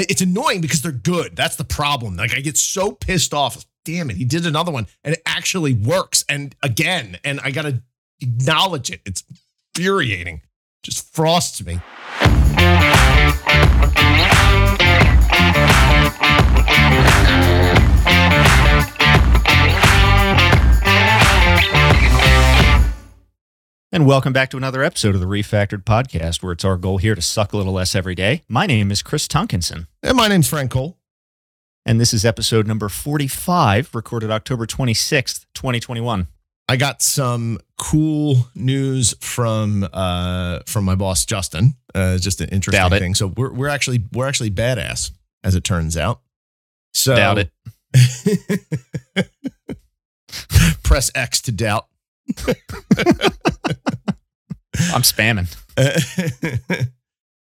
It's annoying because they're good. That's the problem. Like I get so pissed off. Damn it, he did another one and it actually works. And again, and I gotta acknowledge it. It's infuriating. Just frosts me. And welcome back to another episode of the Refactored Podcast, where it's our goal here to suck a little less every day. My name is Chris Tunkinson, And my name's Frank Cole. and this is episode number 45, recorded October 26th, 2021. I got some cool news from uh from my boss Justin. Uh just an interesting thing. So we're we're actually we're actually badass, as it turns out. So Doubt it. press X to doubt. I'm spamming.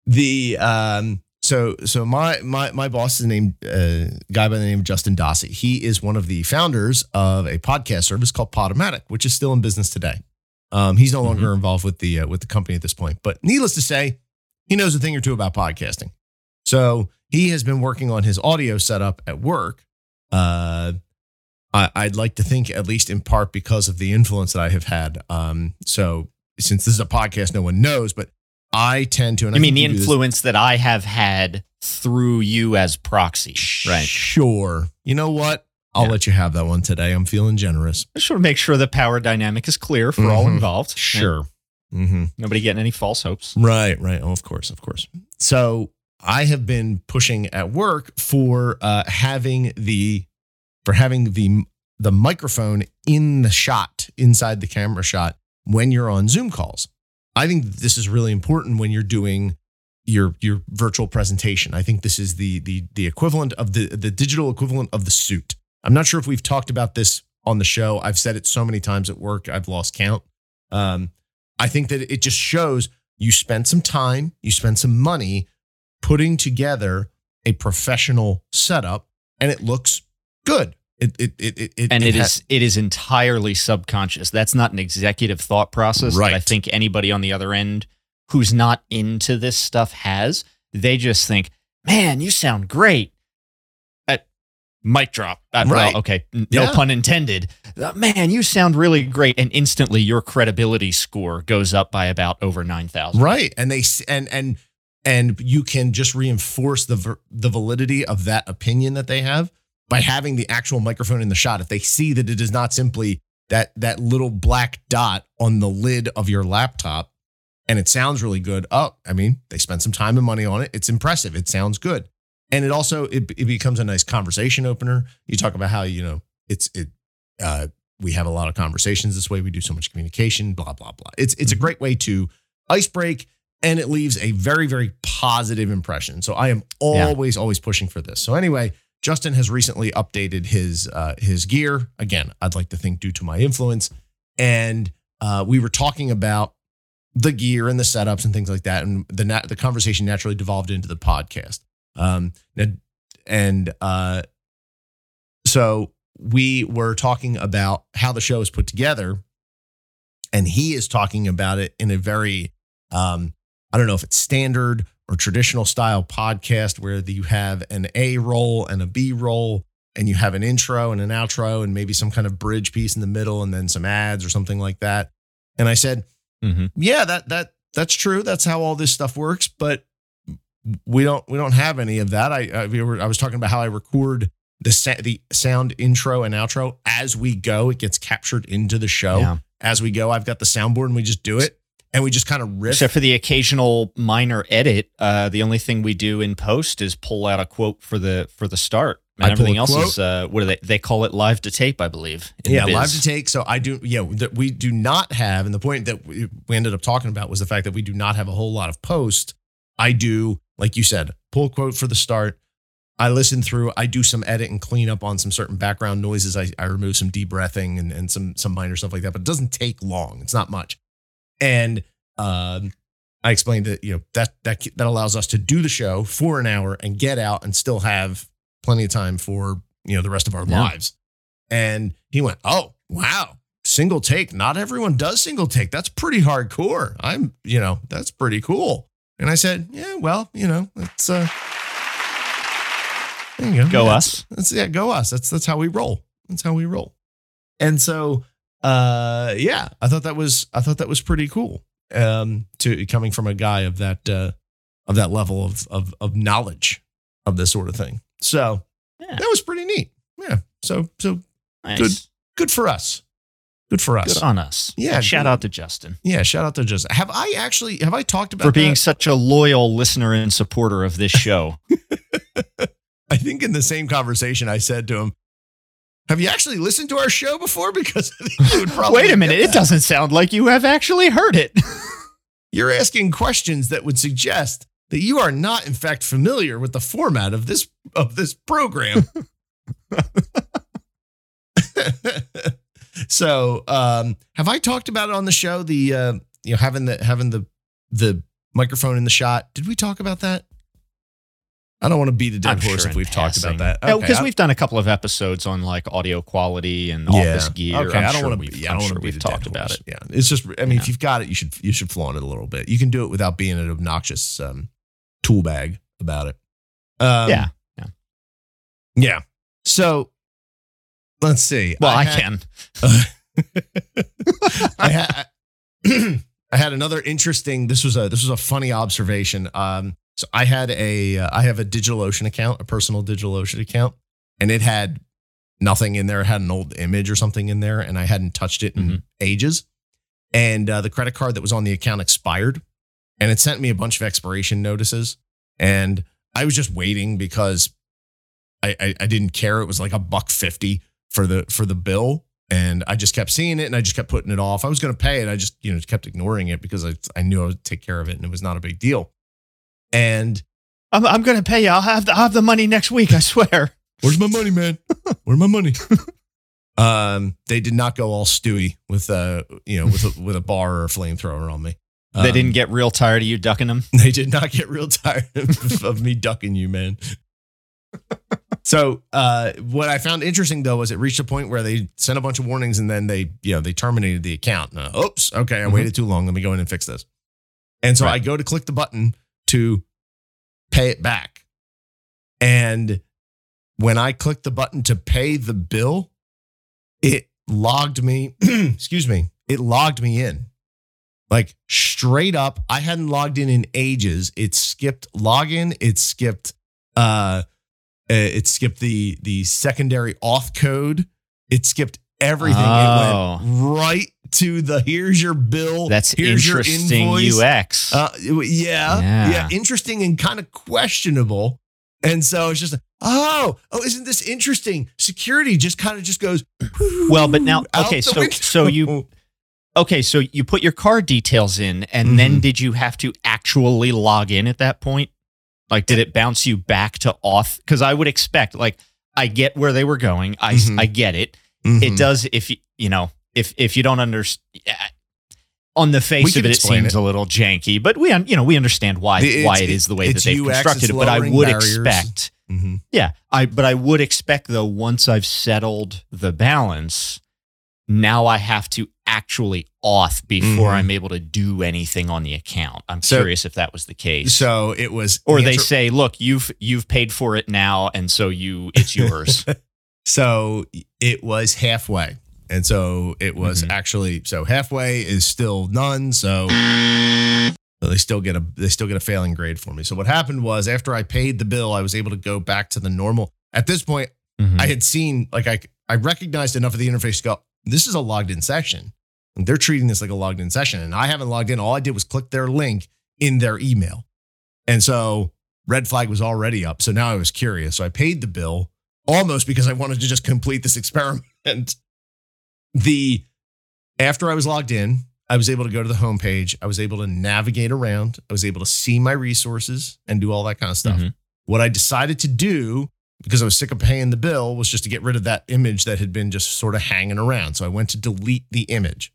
the um so so my my my boss is named uh guy by the name of Justin Dossie. He is one of the founders of a podcast service called Podomatic, which is still in business today. Um he's no longer involved with the uh, with the company at this point, but needless to say, he knows a thing or two about podcasting. So he has been working on his audio setup at work. Uh I, I'd like to think, at least in part, because of the influence that I have had. Um, so since this is a podcast, no one knows, but I tend to. And I mean, the you influence that I have had through you as proxy. Right. Sure. You know what? I'll Yeah. let you have that one today. I'm feeling generous. I just want to make sure the power dynamic is clear for all Mhm. involved. Mm-hmm. Nobody getting any false hopes. Right. Right. Oh, of course. Of course. So I have been pushing at work for uh, having the for having the the microphone in the shot inside the camera shot when you're on Zoom calls. I think this is really important when you're doing your your virtual presentation. I think this is the the the equivalent of the the digital equivalent of the suit. I'm not sure if we've talked about this on the show. I've said it so many times at work, I've lost count. Um, I think that it just shows you spent some time, you spent some money putting together a professional setup, and it looks good. It it it it, it and it ha- is it is entirely subconscious. That's not an executive thought process that I think anybody on the other end who's not into this stuff has. They just think, "Man, you sound great." At mic drop. Uh, well, Right. okay, no Yeah. pun intended. Uh, Man, you sound really great, and instantly your credibility score goes up by about over nine thousand. right, and they and and and you can just reinforce the the validity of that opinion that they have by having the actual microphone in the shot. If they see that it is not simply that that little black dot on the lid of your laptop and it sounds really good. Oh, I mean, they spent some time and money on it. It's impressive. It sounds good. And it also it, it becomes a nice conversation opener. You talk about how, you know, it's it uh we have a lot of conversations this way. We do so much communication, blah, blah, blah. It's it's a Mhm. great way to ice break and it leaves a very, very positive impression. So I am Yeah. always, always pushing for this. So anyway, Justin has recently updated his uh, his gear. Again, I'd like to think due to my influence. And uh, we were talking about the gear and the setups and things like that. And the the conversation naturally devolved into the podcast. Um, and and uh, so we were talking about how the show is put together, and he is talking about it in a very um, I don't know if it's standard or traditional style podcast where you have an A roll and a B roll, and you have an intro and an outro, and maybe some kind of bridge piece in the middle, and then some ads or something like that. And I said, Mm-hmm. yeah, that that that's true. That's how all this stuff works. But we don't we don't have any of that. I I, we were, I was talking about how I record the sa- the sound intro and outro as we go. It gets captured into the show Yeah. as we go. I've got the soundboard and we just do it and we just kind of riff. Except for the occasional minor edit, uh, the only thing we do in post is pull out a quote for the for the start, and I everything else quote. is uh, what do they they call it live to tape, I believe. yeah, live to take. So I do. Yeah, that we do not have. And the point that we, we ended up talking about was the fact that we do not have a whole lot of post. I do, like you said, pull quote for the start. I listen through. I do some edit and clean up on some certain background noises. I, I remove some deep breathing and, and some some minor stuff like that. But it doesn't take long. It's not much. And um, I explained that you know that that that allows us to do the show for an hour and get out and still have plenty of time for you know the rest of our Yeah. lives. And he went, "Oh wow, single take. Not everyone does single take. That's pretty hardcore. I'm you know that's pretty cool." And I said, "Yeah, well, you know, it's uh, There you go. Go Yeah. us. That's yeah, go us. That's that's how we roll. That's how we roll. And so uh yeah, I thought that was I thought that was pretty cool. Um to coming from a guy of that uh of that level of of of knowledge of this sort of thing. So Yeah. that was pretty neat. Yeah. So so Nice. Good. good for us. Good for us. Good on us. Yeah, Shout good. out to Justin Yeah, shout out to Justin. have I actually have I talked about for being that? such a loyal listener and supporter of this show. I think in the same conversation I said to him, Have you actually listened to our show before? Because you would probably Wait a minute. It doesn't sound like you have actually heard it. You're asking questions that would suggest that you are not, in fact, familiar with the format of this of this program. so, um, have I talked about it on the show? The uh, you know having the having the the microphone in the shot. Did we talk about that? I don't want to beat a dead I'm horse sure if we've talked passing. about that. No, Okay, because we've done a couple of episodes on like audio quality and Yeah. office gear. Okay, I'm I don't sure want we've, to. Yeah, I don't sure want to we've talked about it. Yeah, it's just. I mean, Yeah. if you've got it, you should you should flaunt it a little bit. You can do it without being an obnoxious um, tool bag about it. Um, yeah. yeah. So let's see. Well, I, had- can. I had I had another interesting. This was a this was a funny observation. Um, so I had a uh, I have a DigitalOcean account, a personal DigitalOcean account, and it had nothing in there. It had an old image or something in there, and I hadn't touched it in Mhm. ages. And uh, the credit card that was on the account expired, and it sent me a bunch of expiration notices. And I was just waiting because I, I, I didn't care. It was like a buck fifty for the for the bill, and I just kept seeing it, and I just kept putting it off. I was going to pay it, I just you know kept ignoring it because I I knew I would take care of it, and it was not a big deal. And I'm, I'm going to pay you. I'll have, the, I'll have the money next week. I swear. where's my money, man? Where's my money? um, they did not go all Stewie with uh you know with a, with a bar or a flamethrower on me. they Um, didn't get real tired of you ducking them. They did not get real tired of, of me ducking you, man. so uh, what I found interesting though was it reached a point where they sent a bunch of warnings and then they, you know, they terminated the account. Uh, Oops, okay, I Mhm. waited too long. Let me go in and fix this. And so Right. I go to click the button to pay it back. And when I clicked the button to pay the bill, it logged me, excuse me, it logged me in. Like straight up, I hadn't logged in in ages. It skipped login. It skipped, uh, uh, it skipped the the secondary auth code. It skipped everything. Oh. It went right to the here's your bill. That's here's your interesting invoice. UX. Uh, yeah, Yeah. yeah, interesting and kind of questionable. And so it's just, oh, oh, isn't this interesting? Security just kind of just goes. Well, but now- okay, so- window. so you- okay, so you put your card details in, and then Mhm. did you have to actually log in at that point? Like, did it bounce you back to auth? Because I would expect, like, I get where they were going. I Mhm. I get it. Mhm. It does if you you know if if you don't understand. On the face of it, it seems it. a little janky, but we you know we understand why It's- why it is the way that they've UX, constructed it. But I would barriers. expect Mhm. yeah, I but I would expect though once I've settled the balance, now I have to actually auth before Mhm. I'm able to do anything on the account. I'm So- curious if that was the case. So it was, or they answer- say, "Look, you've you've paid for it now and so you it's yours." So it was halfway. And so it was Mhm. actually so halfway is still none. So they still get a they still get a failing grade for me. So what happened was after I paid the bill, I was able to go back to the normal. At this point, Mhm. I had seen like I I recognized enough of the interface to go, this is a logged in session. And they're treating this like a logged in session. And I haven't logged in. All I did was click their link in their email. And so red flag was already up. So now I was curious. So I paid the bill almost because I wanted to just complete this experiment. The after I was logged in, I was able to go to the homepage. I was able to navigate around. I was able to see my resources and do all that kind of stuff. Mhm. What I decided to do, because I was sick of paying the bill, was just to get rid of that image that had been just sort of hanging around. So I went to delete the image.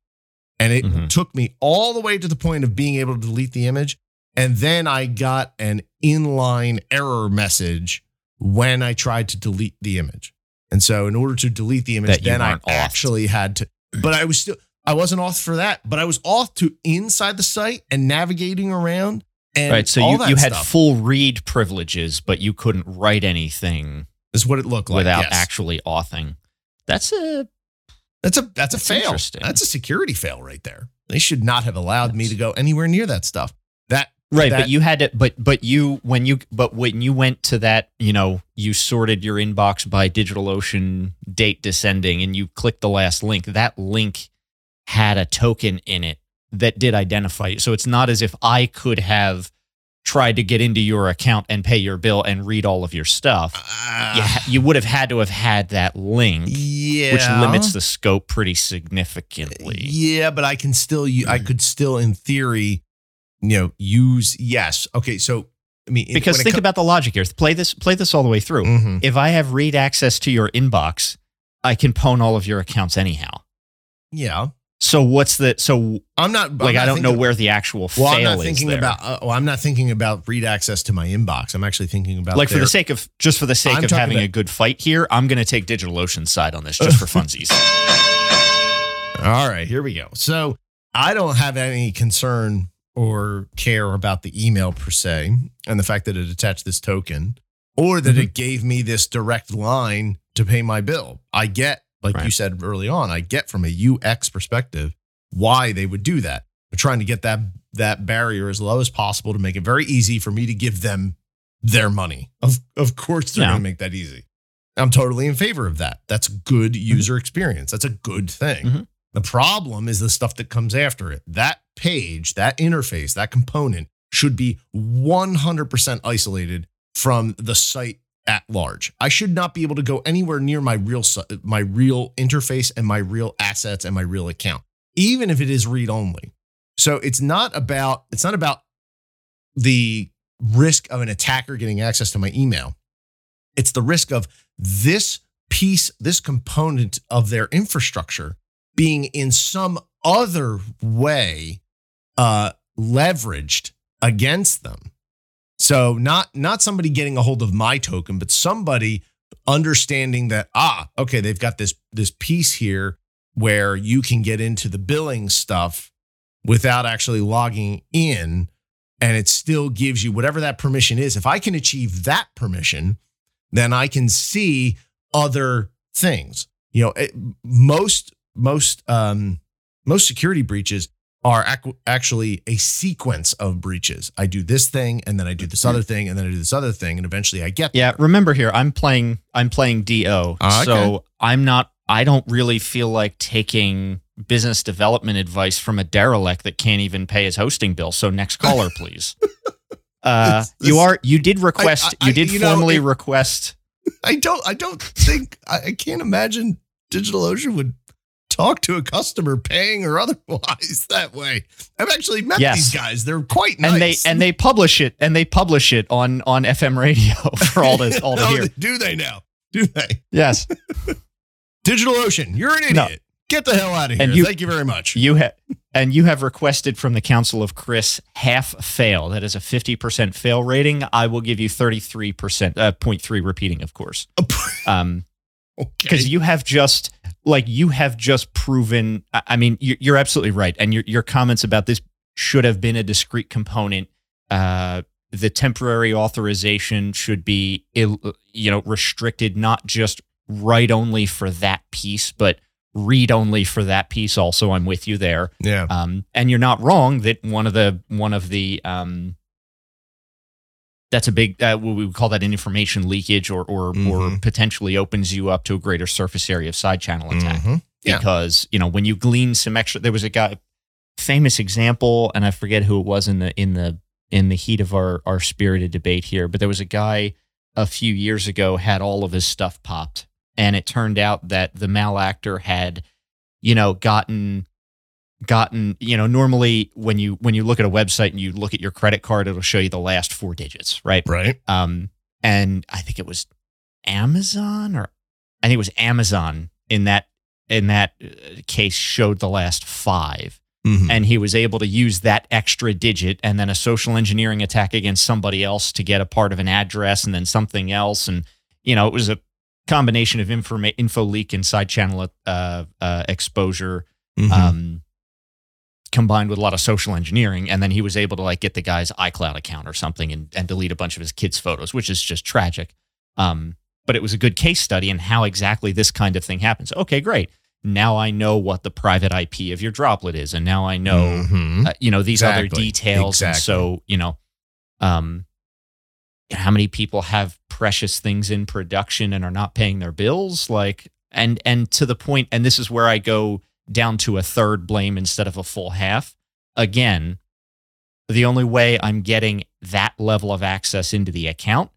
And it Mhm. took me all the way to the point of being able to delete the image. And then I got an inline error message when I tried to delete the image. And so in order to delete the image, then I actually had to, but I was still, I wasn't off for that, but I was off to inside the site and navigating around. And right, so you you had stuff. full read privileges, but you couldn't write anything Is what it looked like. without yes. actually authing. That's a That's a that's a That's fail. That's a security fail right there. They should not have allowed me to go anywhere near that stuff. Right, that- but you had to but but you when you but when you went to that, you know, you sorted your inbox by DigitalOcean date descending and you clicked the last link. That link had a token in it that did identify you. So it's not as if I could have tried to get into your account and pay your bill and read all of your stuff. you, uh, ha- you would have had to have had that link, yeah, which limits the scope pretty significantly. Yeah, but I can still I could still in theory, you know, use yes. Okay, so I mean, Because think about the logic here. Play this play this all the way through. hmm If I have read access to your inbox, I can pwn all of your accounts anyhow. yeah. So what's the so I'm not I'm like not I don't know where the actual Well, I'm not thinking about. Uh, well, I'm not thinking about read access to my inbox. I'm actually thinking about like for the sake of just for the sake I'm of having about- a good fight here, I'm going to take DigitalOcean's side on this just for funsies. All right, here we go. So I don't have any concern or care about the email per se and the fact that it attached this token or that Mhm. it gave me this direct line to pay my bill. I get, like you said early on, I get from a UX perspective why they would do that. They're trying to get that that barrier as low as possible to make it very easy for me to give them their money. Of of course they're Yeah. going to make that easy. I'm totally in favor of that. That's good user experience. That's a good thing. Mhm. The problem is the stuff that comes after it. That page, that interface, that component should be 100% isolated from the site at large. I should not be able to go anywhere near my real my real interface and my real assets and my real account, even if it is read only. So it's not about it's not about the risk of an attacker getting access to my email. It's the risk of this piece, this component of their infrastructure being in some other way uh, leveraged against them. So not not somebody getting a hold of my token, but somebody understanding that ah, okay, they've got this this piece here where you can get into the billing stuff without actually logging in and it still gives you whatever that permission is. If I can achieve that permission, then I can see other things. You know, it, most most um, most security breaches are ac- actually a sequence of breaches. I do this thing, and then I do this other thing, and then I do this other thing, and eventually I get Yeah, there. remember here, I'm playing I'm playing DO. Ah, okay. So I'm not I don't really feel like taking business development advice from a derelict that can't even pay his hosting bill. So next caller, please. Uh, This- you are you did request I- you did you know, formally it- request I don't. I don't think. I, I can't imagine DigitalOcean would talk to a customer, paying or otherwise, that way. I've actually met Yes. these guys. They're quite nice. and they and they publish it and they publish it on on FM radio for all this all to No, hear. Do they now? Do they? Yes. DigitalOcean, you're an idiot. No. Get the hell out of here. And you- Thank you very much. You have and you have requested from the Council of Chris half fail. That is a 50% fail rating. I will give you 33% uh 0.3 repeating, of course. Um okay. because you have just like you have just proven I mean you're, you're absolutely right and your your comments about this should have been a discrete component uh the temporary authorization should be ill, you know restricted not just write only for that piece but read only for that piece also I'm with you there yeah. um, and you're not wrong that one of the one of the um, that's a big uh, we would call that an information leakage or or or Mhm. potentially opens you up to a greater surface area of side channel attack Mhm. Yeah. because you know when you glean some extra there was a guy famous example and I forget who it was in the in the in the heat of our our spirited debate here but there was a guy a few years ago had all of his stuff popped and it turned out that the malactor had you know gotten gotten you know normally when you when you look at a website and you look at your credit card it'll show you the last four digits right Right. um and i think it was amazon or i think it was amazon in that in that uh, case showed the last five Mhm. and he was able to use that extra digit and then a social engineering attack against somebody else to get a part of an address and then something else and you know it was a combination of informa- info leak and side channel uh, uh, exposure Mhm. um, combined with a lot of social engineering. And then he was able to like get the guy's iCloud account or something and, and delete a bunch of his kids' photos, which is just tragic. Um, but it was a good case study in how exactly this kind of thing happens. Okay, great. Now I know what the private IP of your droplet is, and now I know, Mhm. uh, you know, these other Exactly. details. And so, you know, um, how many people have precious things in production and are not paying their bills? Like, and and to the point, and this is where I go down to a third blame instead of a full half. Again, the only way I'm getting that level of access into the account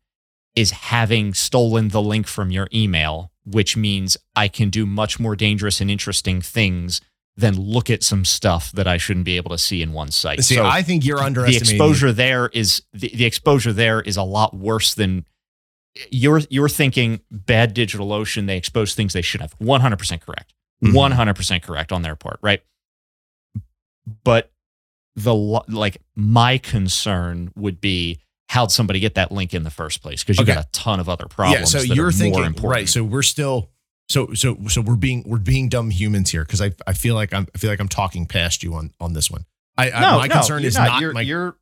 is having stolen the link from your email, which means I can do much more dangerous and interesting things than look at some stuff that I shouldn't be able to see in one site. See, So I think you're underestimating the exposure there is the, the exposure there is a lot worse than you're you're thinking bad digital ocean they expose things they should have 100% correct Mhm. 100% correct on their part right but the like my concern would be how'd somebody get that link in the first place because you Okay. got a ton of other problems Yeah, so you're thinking more important right. So we're still so so so we're being we're being dumb humans here because I I feel like I'm I feel like I'm talking past you on on this one. I, I no, my no, concern is not. not, you're, my you're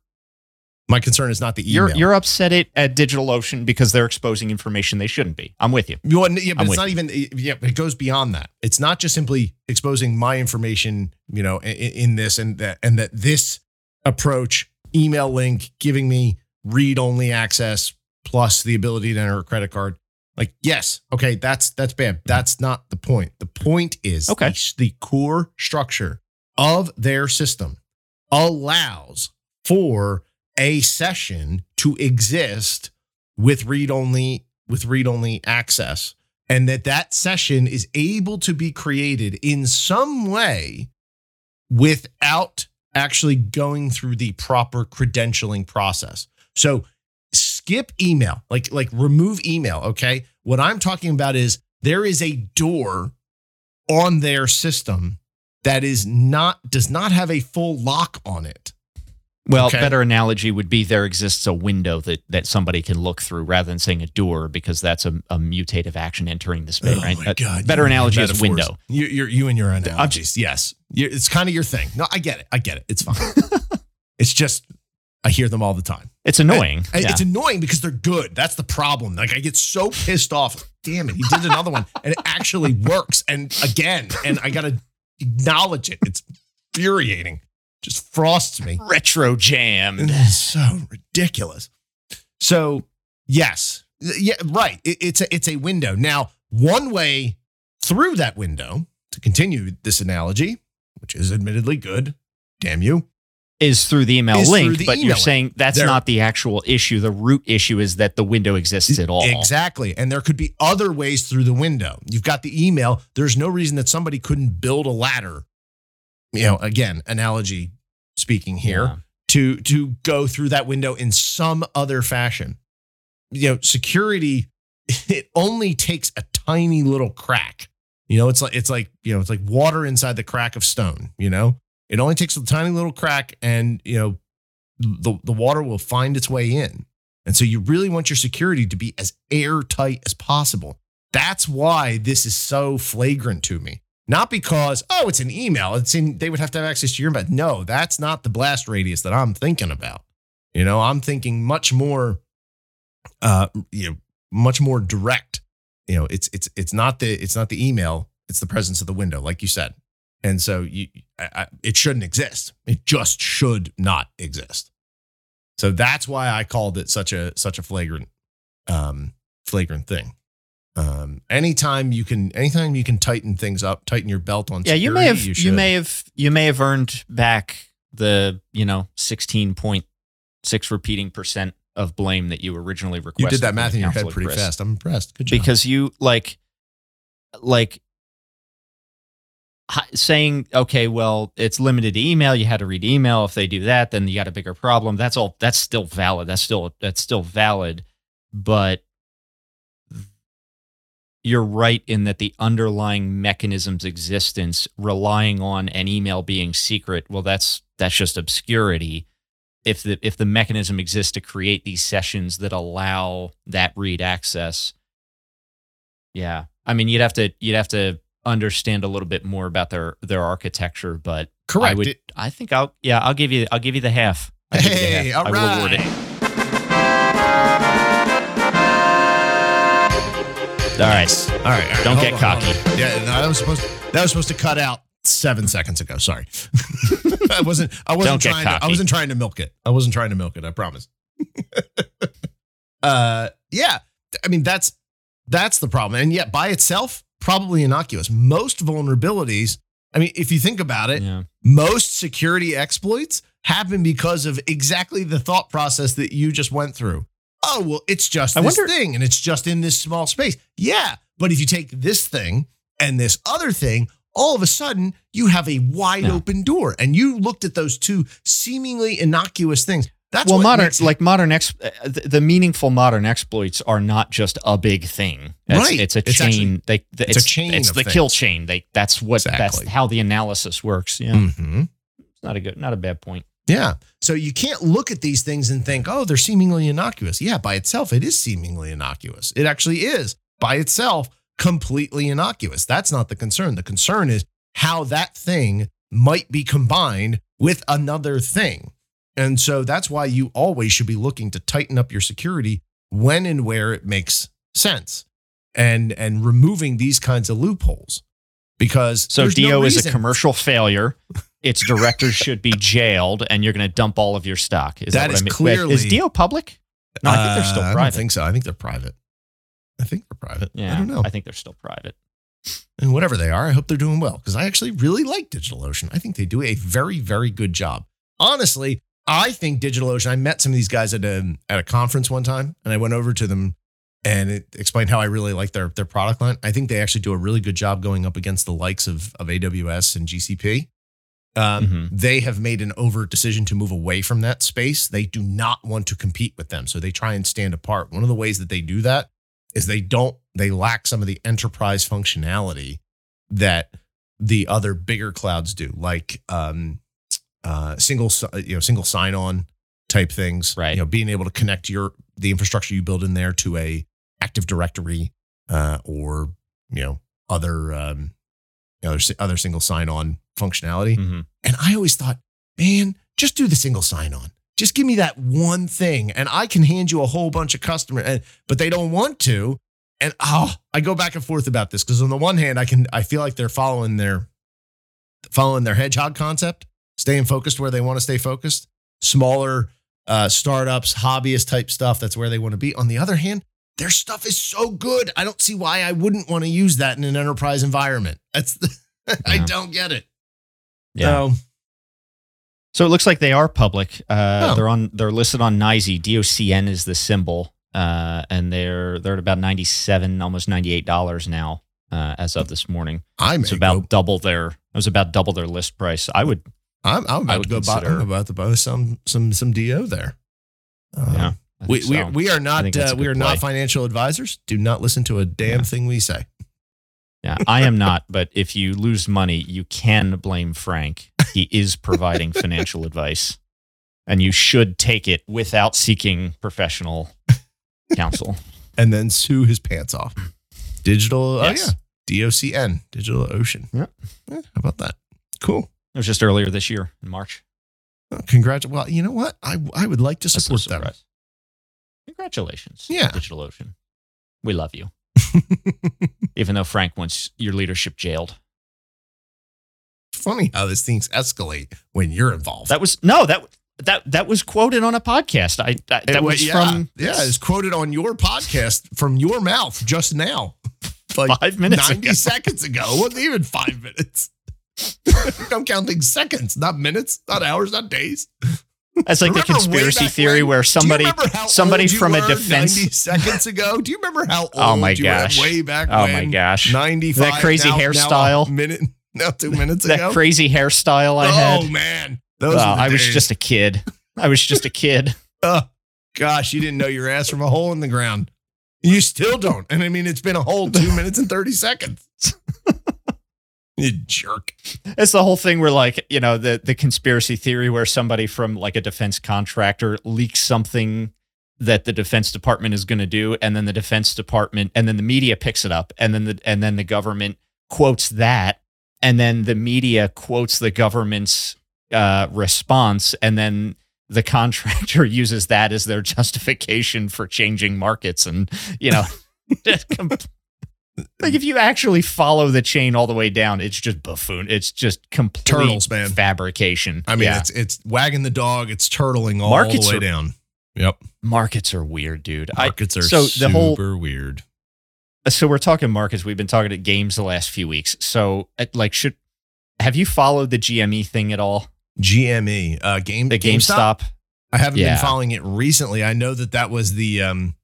my concern is not the email. you're you're upset at, at DigitalOcean because they're exposing information they shouldn't be. I'm with you. You want- yeah, but I'm it's not even. Yeah, it goes beyond that. It's not just simply exposing my information, you know, in, in this and that, and that this approach, email link, giving me read-only access plus the ability to enter a credit card. Like, yes, okay, that's that's bad. Mm-hmm. That's not the point. The point is, Okay. the, the core structure of their system allows for a session to exist with read-only with read-only access and that that session is able to be created in some way without actually going through the proper credentialing process. So skip email, like like remove email, okay? What I'm talking about is there is a door on their system that is not does not have a full lock on it. Well, Okay. better analogy would be there exists a window that, that somebody can look through rather than saying a door because that's a, a mutative action entering the space, right? Uh, God! better analogy is window. You, you're you and your analogies. yes, you it's kind of your thing. No, I get it. I get it. It's fine. it's just I hear them all the time. It's annoying. And yeah. It's annoying because they're good. That's the problem. Like I get so pissed off. Damn it, he did another one, and it actually works. And again, and I gotta acknowledge it. It's infuriating. Just frosts me. Retro jammed. It's so ridiculous. So yes, yeah, right. It- it's a it's a window. Now, one way through that window to continue this analogy, which is admittedly good. Damn you. Is through the email through link, the but email you're link. saying that's There- not the actual issue. The root issue is that the window exists at all. Exactly. And there could be other ways through the window. You've got the email. There's no reason that somebody couldn't build a ladder. You know, again, analogy speaking here, Yeah. to to go through that window in some other fashion. You know, security it only takes a tiny little crack. You know, it's like it's like, you know, it's like water inside the crack of stone, you know? It only takes a tiny little crack and, you know, the the water will find its way in. And so you really want your security to be as airtight as possible. That's why this is so flagrant to me. Not because, oh, it's an email. It's in they would have to have access to your email. No, that's not the blast radius that I'm thinking about. You know, I'm thinking much more uh you know, much more direct. You know, it's it's it's not the it's not the email, it's the presence of the window, like you said. And so you I, I, it shouldn't exist. It just should not exist. So that's why I called it such a such a flagrant um flagrant thing. Um anytime you can anytime you can tighten things up, tighten your belt on Yeah, you may have you, should. may have you may have earned back the you know sixteen point six repeating percent of blame that you originally requested. you did that math in your head pretty Chris. fast. I'm impressed. Good job. because you like like saying okay well it's limited to email you had to read email if they do that then you got a bigger problem that's all that's still valid that's still that's still valid but you're right in that the underlying mechanism's existence relying on an email being secret well that's that's just obscurity if the if the mechanism exists to create these sessions that allow that read access yeah i mean you'd have to you'd have to understand a little bit more about their their architecture but correct. i would It- i think i'll yeah i'll give you i'll give you the half I'll you the hey, half. all I will award right. All right. All right. all right, Don't hold get on, cocky. Yeah, no, that was supposed that was supposed to cut out seven seconds ago. Sorry, I wasn't. I wasn't trying. To, I wasn't trying to milk it. I wasn't trying to milk it. I promise. uh, yeah. I mean, that's that's the problem, and yet by itself, probably innocuous. Most vulnerabilities. I mean, if you think about it, Yeah. most security exploits happen because of exactly the thought process that you just went through. Oh, well, it's just I this wonder- thing and it's just in this small space. Yeah. But if you take this thing and this other thing, all of a sudden you have a wide Yeah. open door. And you looked at those two seemingly innocuous things. That's well, modern makes- like modern ex uh, the, the meaningful modern exploits are not just a big thing. It's, Right. It's a It's chain. actually- they, the- it's a chain It's the things. kill chain. They that's what that's Exactly. how the analysis works. Yeah, Mhm. it's not a good, not a bad point. Yeah. So you can't look at these things and think, oh, they're seemingly innocuous. Yeah, by itself, it is seemingly innocuous. It actually is by itself completely innocuous. That's not the concern. The concern is how that thing might be combined with another thing. And so that's why you always should be looking to tighten up your security when and where it makes sense and and removing these kinds of loopholes because So there's no DO is a commercial failure. Its directors should be jailed, and you're going to dump all of your stock. Is That that, is I mean? clearly- is DO public? No, I think they're still Uh, I private. don't think so. I think they're private. I think they're private. yeah, I don't know. I think they're still private. and whatever they are, I hope they're doing well because I actually really like DigitalOcean. I think they do a very, very good job. Honestly, I think DigitalOcean. I met some of these guys at a at a conference one time, and I went over to them and it explained how I really like their their product line. I think they actually do a really good job going up against the likes of of AWS and GCP. Um, Mhm. They have made an overt decision to move away from that space. They do not want to compete with them, so they try and stand apart. One of the ways that they do that is they don't they lack some of the enterprise functionality that the other bigger clouds do, like um, uh, single you know single sign on type things. Right. You know, being able to connect your the infrastructure you build in there to a Active Directory uh, or you know other um, know, other, other single sign on functionality. Mhm. And I always thought, man, just do the single sign on. Just give me that one thing, and I can hand you a whole bunch of customer. And but they don't want to. And oh, I go back and forth about this because on the one hand, I can I feel like they're following their following their hedgehog concept, staying focused where they want to stay focused. Smaller uh, startups, hobbyist type stuff. That's where they want to be. On the other hand, their stuff is so good. I don't see why I wouldn't want to use that in an enterprise environment. That's the, I don't get it. Yeah. So, So it looks like they are public. Uh, Oh. They're on. They're listed on NYSE. DOCN is the symbol, uh, and they're they're at about ninety seven, almost ninety eight dollars now uh, as of this morning. I'm It's about go, double their. It was about double their list price. I would. I'm, I'm about I to would go buy, I'm about to buy some some some do there. Um, Yeah, we, think we, we are not uh, we are not financial advisors. Do not listen to a damn Yeah. thing we say. Yeah, I am not. But if you lose money, you can blame Frank. He is providing financial advice, and you should take it without seeking professional counsel. And then sue his pants off. Digital, Yes. oh yeah, DOCN, Digital Ocean. Yeah. Eh, how about that? Cool. It was just earlier this year in March. Oh, Congratulations. Well, you know what? I I would like to support them. Congratulations, Yeah. DigitalOcean. We love you, even though Frank wants your leadership jailed. Funny how these things escalate when you're involved. That was no that that that was quoted on a podcast. I that, that It was yeah, from yeah, it's quoted on your podcast from your mouth just now, like five minutes 90 ago. seconds ago. It wasn't even five minutes. I'm counting seconds, not minutes, not hours, not days. That's like the Remember conspiracy theory when? where somebody somebody from a defense 90 seconds ago. Do you remember how oh old Oh my you gosh. were way back Oh when? my gosh. 95. That crazy now- now hairstyle. minute, now two minutes that ago. That crazy hairstyle I oh had. Oh man, those Well, I was just a kid. I was just a kid. Oh, gosh, you didn't know your ass from a hole in the ground. You still don't. And I mean, it's been a whole two minutes and 30 seconds. jerk. It's the whole thing where like, you know, the the conspiracy theory where somebody from like a defense contractor leaks something that the defense department is going to do and then the defense department and then the media picks it up and then the and then the government quotes that and then the media quotes the government's uh, response and then the contractor uses that as their justification for changing markets and you know Like if you actually follow the chain all the way down, it's just buffoon. It's just complete Turtles, man. fabrication. I mean, Yeah. it's it's wagging the dog, it's turtling all Markets the way are- down. Yep. markets are weird, dude. I, Markets are so super the whole weird. so we're talking markets. We've been talking at games the last few weeks. So uh, like, should have you followed the GME thing at all? GME, uh, game The GameStop. I haven't Yeah. been following it recently. I know that that was the um,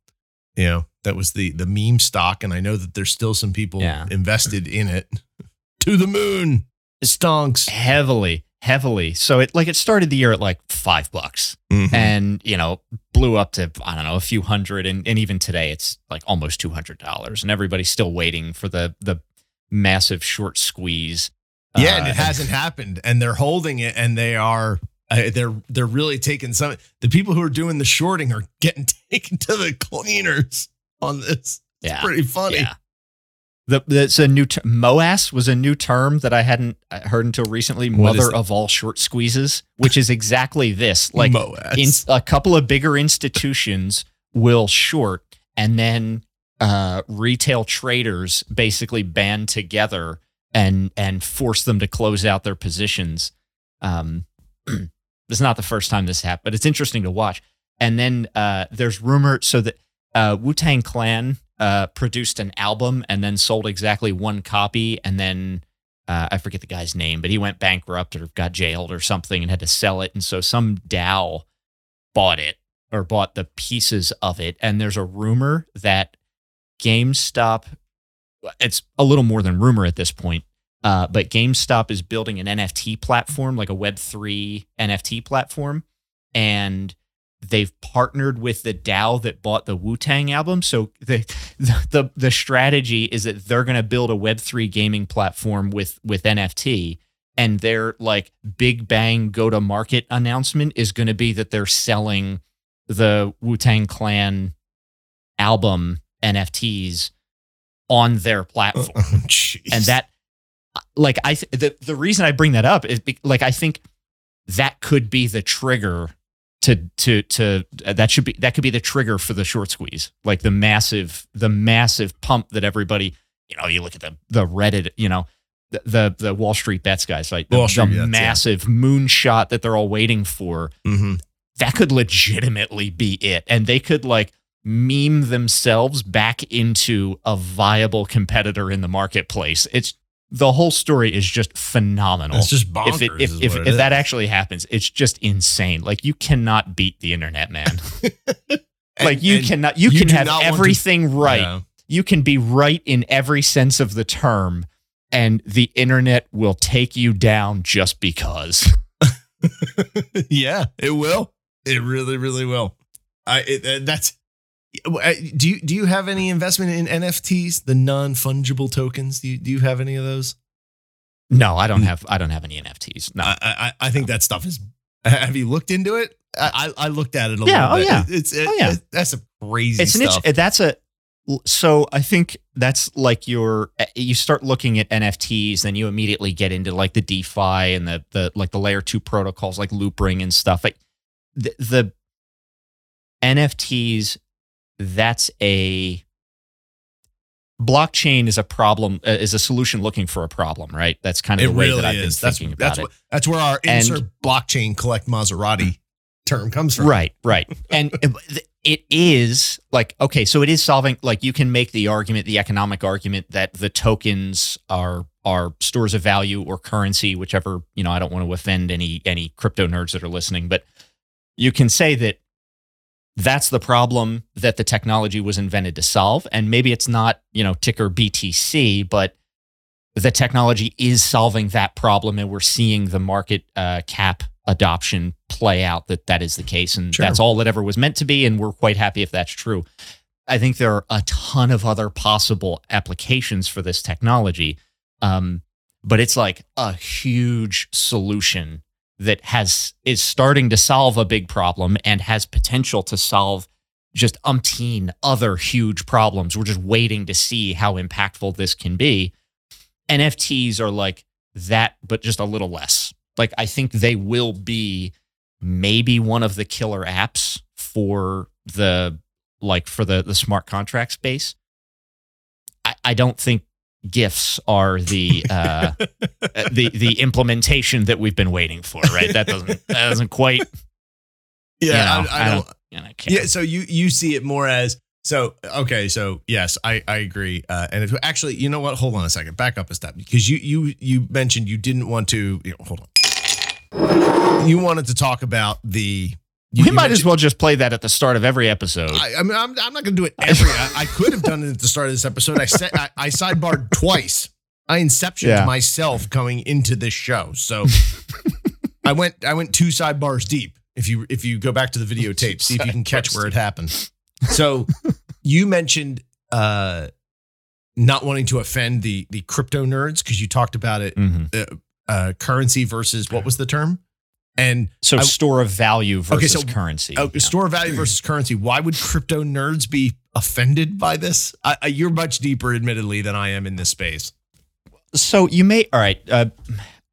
you know, that was the the meme stock, and I know that there's still some people Yeah. invested in it. to the moon, stonks. heavily, heavily. So it like it started the year at like five bucks, Mhm. and you know blew up to I don't know a few hundred, and, and even today it's like almost two hundred dollars, and everybody's still waiting for the the massive short squeeze. Yeah, and Uh, it hasn't happened, and they're holding it, and they are. Uh, they're they're really taking some. The people who are doing the shorting are getting taken to the cleaners on this. It's Yeah. pretty funny. Yeah. The, that's a new ter- MOAS was a new term that I hadn't uh, heard until recently. What is Mother of all short squeezes, which is exactly this. Like Moas. in, a couple of bigger institutions will short, and then uh, retail traders basically band together and and force them to close out their positions. Um, it's not the first time this happened, but it's interesting to watch. And then uh, there's rumor so that uh, Wu Tang Clan uh, produced an album and then sold exactly one copy, and then uh, I forget the guy's name, but he went bankrupt or got jailed or something and had to sell it. And so some DAO bought it or bought the pieces of it. And there's a rumor that GameStop, it's a little more than rumor at this point, uh, but GameStop is building an NFT platform, like a Web3 NFT platform. And they've partnered with the DAO that bought the Wu Tang album. So the, the, the, the strategy is that they're going to build a Web3 gaming platform with, with NFT. And their like big bang go to market announcement is going to be that they're selling the Wu Tang Clan album NFTs on their platform Oh, and that like i th- the, the reason i bring that up is be- like i think that could be the trigger to to to uh, that should be that could be the trigger for the short squeeze like the massive the massive pump that everybody you know you look at the the reddit you know the the, the wall street bets guys like the, the Bets, yeah. massive moonshot that they're all waiting for Mhm. that could legitimately be it. And they could like meme themselves back into a viable competitor in the marketplace. It's the whole story is just phenomenal. It's just bonkers. if it, if, if, if that actually happens, it's just insane. Like you cannot beat the internet, man. And- like you cannot you, you can have want to- everything right. Yeah. You can be right in every sense of the term and the internet will take you down just because. yeah, it will. It really, really will. I it, that's. Uh, Do you do you have any investment in NFTs, the non fungible tokens? Do you do you have any of those? No, I don't have I don't have any NFTs. No. I I, I think that stuff is. Have you looked into it? I I looked at it a Yeah, little oh, bit. yeah. It's it, Oh, yeah. it- that's a crazy it's an itch, that's a so i think that's like your you start looking at nfts then you immediately get into like the defi and the the like the layer 2 protocols like loopring and stuff like the, the nfts that's a blockchain is a problem uh, is a solution looking for a problem right that's kind of it the way really that i've is. been That's thinking that's about what, that's where our And- insert blockchain collect Maserati term comes from. right right and it- it is like okay so it is solving like you can make the argument the economic argument that the tokens are are stores of value or currency whichever you know i don't want to offend any any crypto nerds that are listening but you can say that that's the problem that the technology was invented to solve. And maybe it's not you know ticker btc but the technology is solving that problem and we're seeing the market uh, cap adoption play out that that is the case. And Sure. that's all that ever was meant to be. And we're quite happy if that's true. I think there are a ton of other possible applications for this technology um, but it's like a huge solution that has is starting to solve a big problem and has potential to solve just umpteen other huge problems. We're just waiting to see how impactful this can be. NFTs are like that, but just a little less. Like I think they will be maybe one of the killer apps for the like for the the smart contract space. I, I don't think gifts are the uh, the the implementation that we've been waiting for. Right? That doesn't that doesn't quite. Yeah, you know, I, I don't. You know, care. Yeah, so you you see it more as so okay. So yes, I I agree. Uh, and if, actually, you know what? Hold on a second. Back up a step because you you you mentioned you didn't want to. You know, hold on. You wanted to talk about the. You, we you might as well just play that at the start of every episode. I, I mean, I'm, I'm not going to do it every. I, I could have done it at the start of this episode. I said I, I sidebarred twice. I inceptioned Yeah. myself coming into this show. So I went I went two sidebars deep. If you if you go back to the videotape, see if you can catch where it happened. So you mentioned uh not wanting to offend the the crypto nerds because you talked about it Mhm. uh currency versus what was the term? And So I- store of value versus so- currency. Oh, Yeah. store of value versus currency. Why would crypto nerds be offended by this? I, I, you're much deeper, admittedly, than I am in this space. so you may all right. Uh,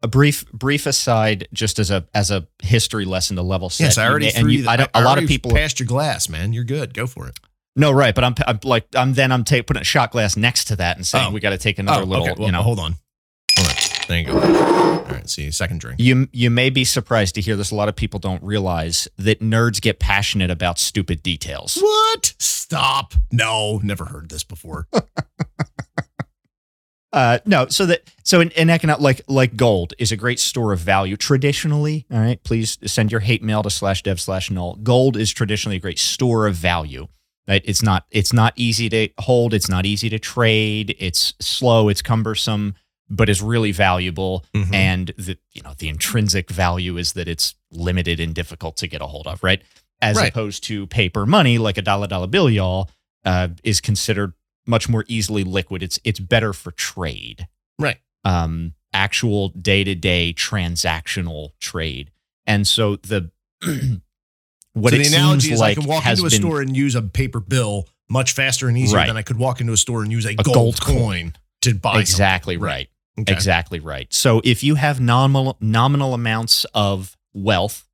a brief brief aside, just as a as a history lesson to level set. Yes, I you already may- and you. you, the- I don't, I a lot of people. passed your glass, man. You're good. Go for it. No, right, but I'm, I'm like I'm then I'm ta- putting a shot glass next to that and saying Oh. we got to take another little. okay. Well, you know, hold on. There you go. All right. See, second drink. you you may be surprised to hear this. A lot of people don't realize that nerds get passionate about stupid details. What? Stop. No, never heard this before. Uh, no, so that so in, an economic like like gold is a great store of value traditionally. All right, please send your hate mail to slash dev slash null. Gold is traditionally a great store of value. Right? It's not it's not easy to hold. It's not easy to trade. It's slow. It's cumbersome, but is really valuable. Mhm. And the you know the intrinsic value is that it's limited and difficult to get a hold of. Right, as Right. opposed to paper money like a dollar dollar bill, y'all, uh, is considered much more easily liquid. It's it's better for trade. Right. Um, actual day to day transactional trade. And so the what so the analogy is like I can walk into a been store and use a paper bill much faster and easier Right. than I could walk into a store and use a, A gold, gold coin, coin. to buy exactly something. right. Okay. Exactly right. So if you have nominal nominal amounts of wealth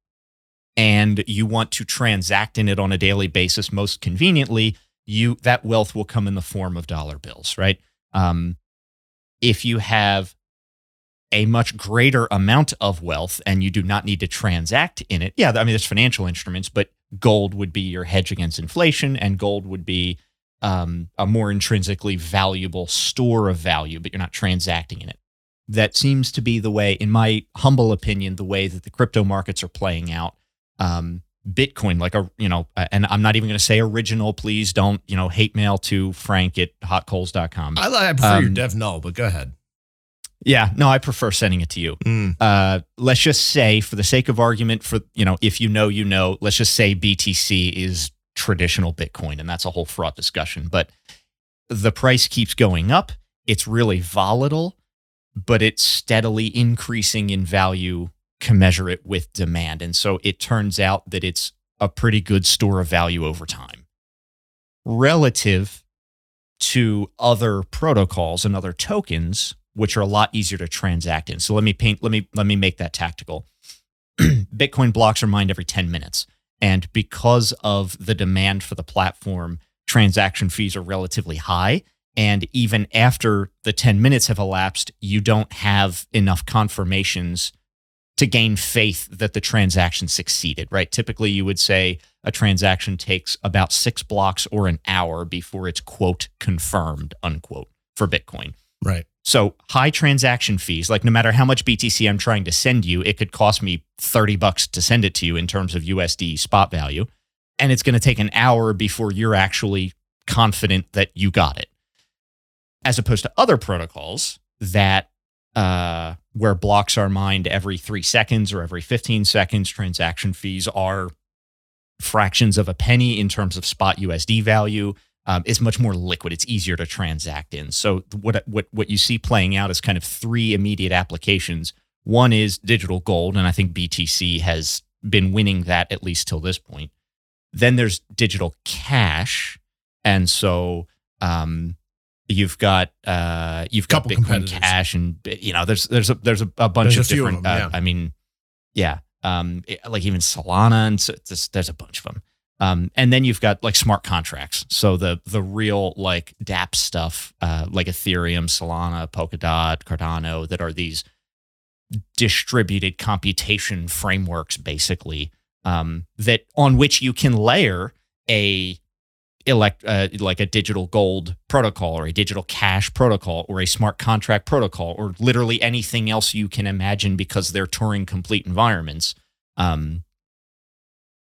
and you want to transact in it on a daily basis most conveniently, you that wealth will come in the form of dollar bills, right? Um, if you have a much greater amount of wealth and you do not need to transact in it, yeah, I mean there's financial instruments, but gold would be your hedge against inflation, and gold would be um, a more intrinsically valuable store of value, but you're not transacting in it. That seems to be the way, in my humble opinion, the way that the crypto markets are playing out. Um, Bitcoin, like a, you know, and I'm not even going to say original. Please don't, you know, hate mail to frank at hotkoehls.com. I, I prefer your Um, dev null, but go ahead. yeah, no, I prefer sending it to you. Mm. Uh, let's just say, for the sake of argument, for, you know, if you know, you know, let's just say BTC is traditional Bitcoin, and that's a whole fraught discussion. But the price keeps going up. It's really volatile, but it's steadily increasing in value commensurate with demand. And so it turns out that it's a pretty good store of value over time relative to other protocols and other tokens which are a lot easier to transact in. So let me paint let me let me make that tactical. Bitcoin blocks are mined every 10 minutes. And because of the demand for the platform, transaction fees are relatively high. And even after the 10 minutes have elapsed, you don't have enough confirmations to gain faith that the transaction succeeded, right? Typically, you would say a transaction takes about six blocks or an hour before it's, quote, confirmed, unquote, for Bitcoin. Right. So high transaction fees, like no matter how much BTC I'm trying to send you, it could cost me 30 bucks to send it to you in terms of USD spot value. And it's going to take an hour before you're actually confident that you got it. As opposed to other protocols that uh, where blocks are mined every three seconds or every 15 seconds, transaction fees are fractions of a penny in terms of spot USD value um, is much more liquid. It's easier to transact in. So what what what you see playing out is kind of three immediate applications. One is digital gold, and I think BTC has been winning that at least till this point. Then there's digital cash, and so um, you've got uh, you've got Couple Bitcoin. Cash, and you know there's there's a there's a, a bunch There's of a few of different. them, uh, I mean, yeah, um, it- like even Solana, and so there's, there's a bunch of them. Um, and then you've got like smart contracts. So the the real like DApp stuff, uh, like Ethereum, Solana, Polkadot, Cardano, that are these distributed computation frameworks, basically, um, that on which you can layer a elect uh, like a digital gold protocol or a digital cash protocol or a smart contract protocol or literally anything else you can imagine because they're Turing complete environments. Um,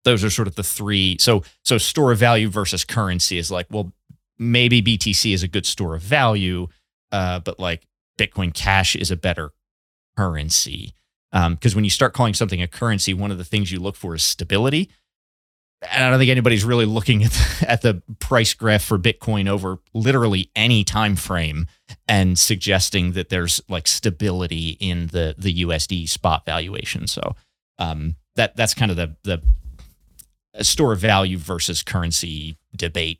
those are sort of the three. So so store of value versus currency is like, well, maybe BTC is a good store of value, uh, but like Bitcoin Cash is a better currency. Because um, when you start calling something a currency, one of the things you look for is stability. And I don't think anybody's really looking at the, at the price graph for Bitcoin over literally any time frame and suggesting that there's like stability in the the USD spot valuation. So um, that that's kind of the the store of value versus currency debate.